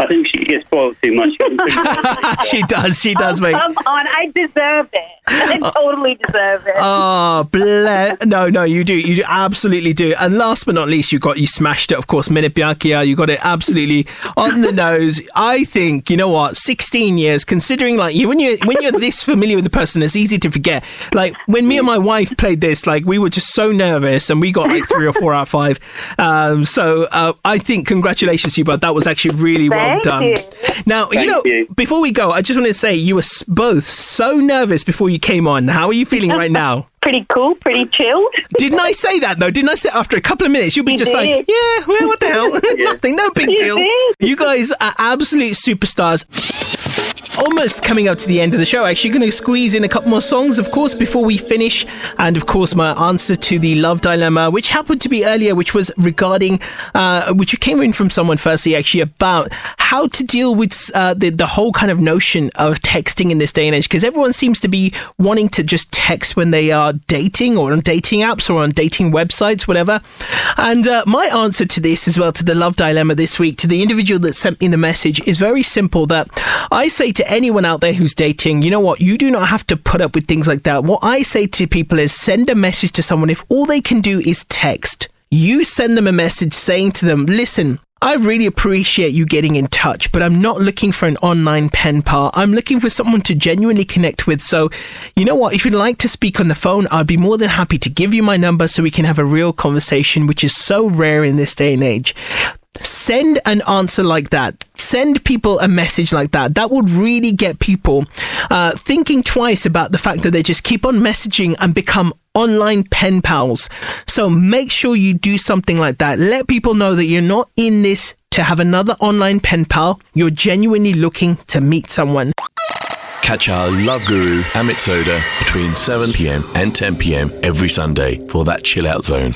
I think she gets spoiled too much. [laughs] [laughs] she does, she does, mate. Come on, I deserve it. I [laughs] totally deserve it. Oh, bless. No, no, you do. You do, absolutely do. And last but not least, you got, you smashed it, of course, Maine Pyar Kiya. You got it absolutely on the nose. I think, you know what, 16 years, considering like you, when you're, when you're this familiar with the person, it's easy to forget. Like when me and my wife played this, like we were just so nervous and we got like three or four out of five. Um, so uh, I think congratulations to you, but that was actually really well Thank done. you. Now, you know, you. before we go, I just want to say you were both so nervous before you came on. How are you feeling right now? [laughs] Pretty cool, pretty chilled. Didn't I say that though? Didn't I say after a couple of minutes you'll be You just like, yeah, well, what the hell? [laughs] [laughs] Nothing, no big You deal. did. You guys are absolute superstars. Almost coming up to the end of the show. Actually, going to squeeze in a couple more songs, of course, before we finish. And of course, my answer to the love dilemma, which happened to be earlier, which was regarding, uh, which came in from someone firstly, actually, about how to deal with uh, the, the whole kind of notion of texting in this day and age. Because everyone seems to be wanting to just text when they are dating or on dating apps or on dating websites, whatever. And uh, my answer to this as well, to the love dilemma this week, to the individual that sent me the message, is very simple that I say anyone out there who's dating, you know what, you do not have to put up with things like that. What I say to people is send a message to someone if all they can do is text. You send them a message saying to them, listen, I really appreciate you getting in touch, but I'm not looking for an online pen pal. I'm looking for someone to genuinely connect with. So, you know what? If you'd like to speak on the phone, I'd be more than happy to give you my number so we can have a real conversation, which is so rare in this day and age. Send an answer like that. Send people a message like that. That would really get people uh, thinking twice about the fact that they just keep on messaging and become online pen pals. So make sure you do something like that. Let people know that you're not in this to have another online pen pal. You're genuinely looking to meet someone. Catch our love guru Amit Sodha between 7 pm and 10 pm every Sunday for that chill out zone.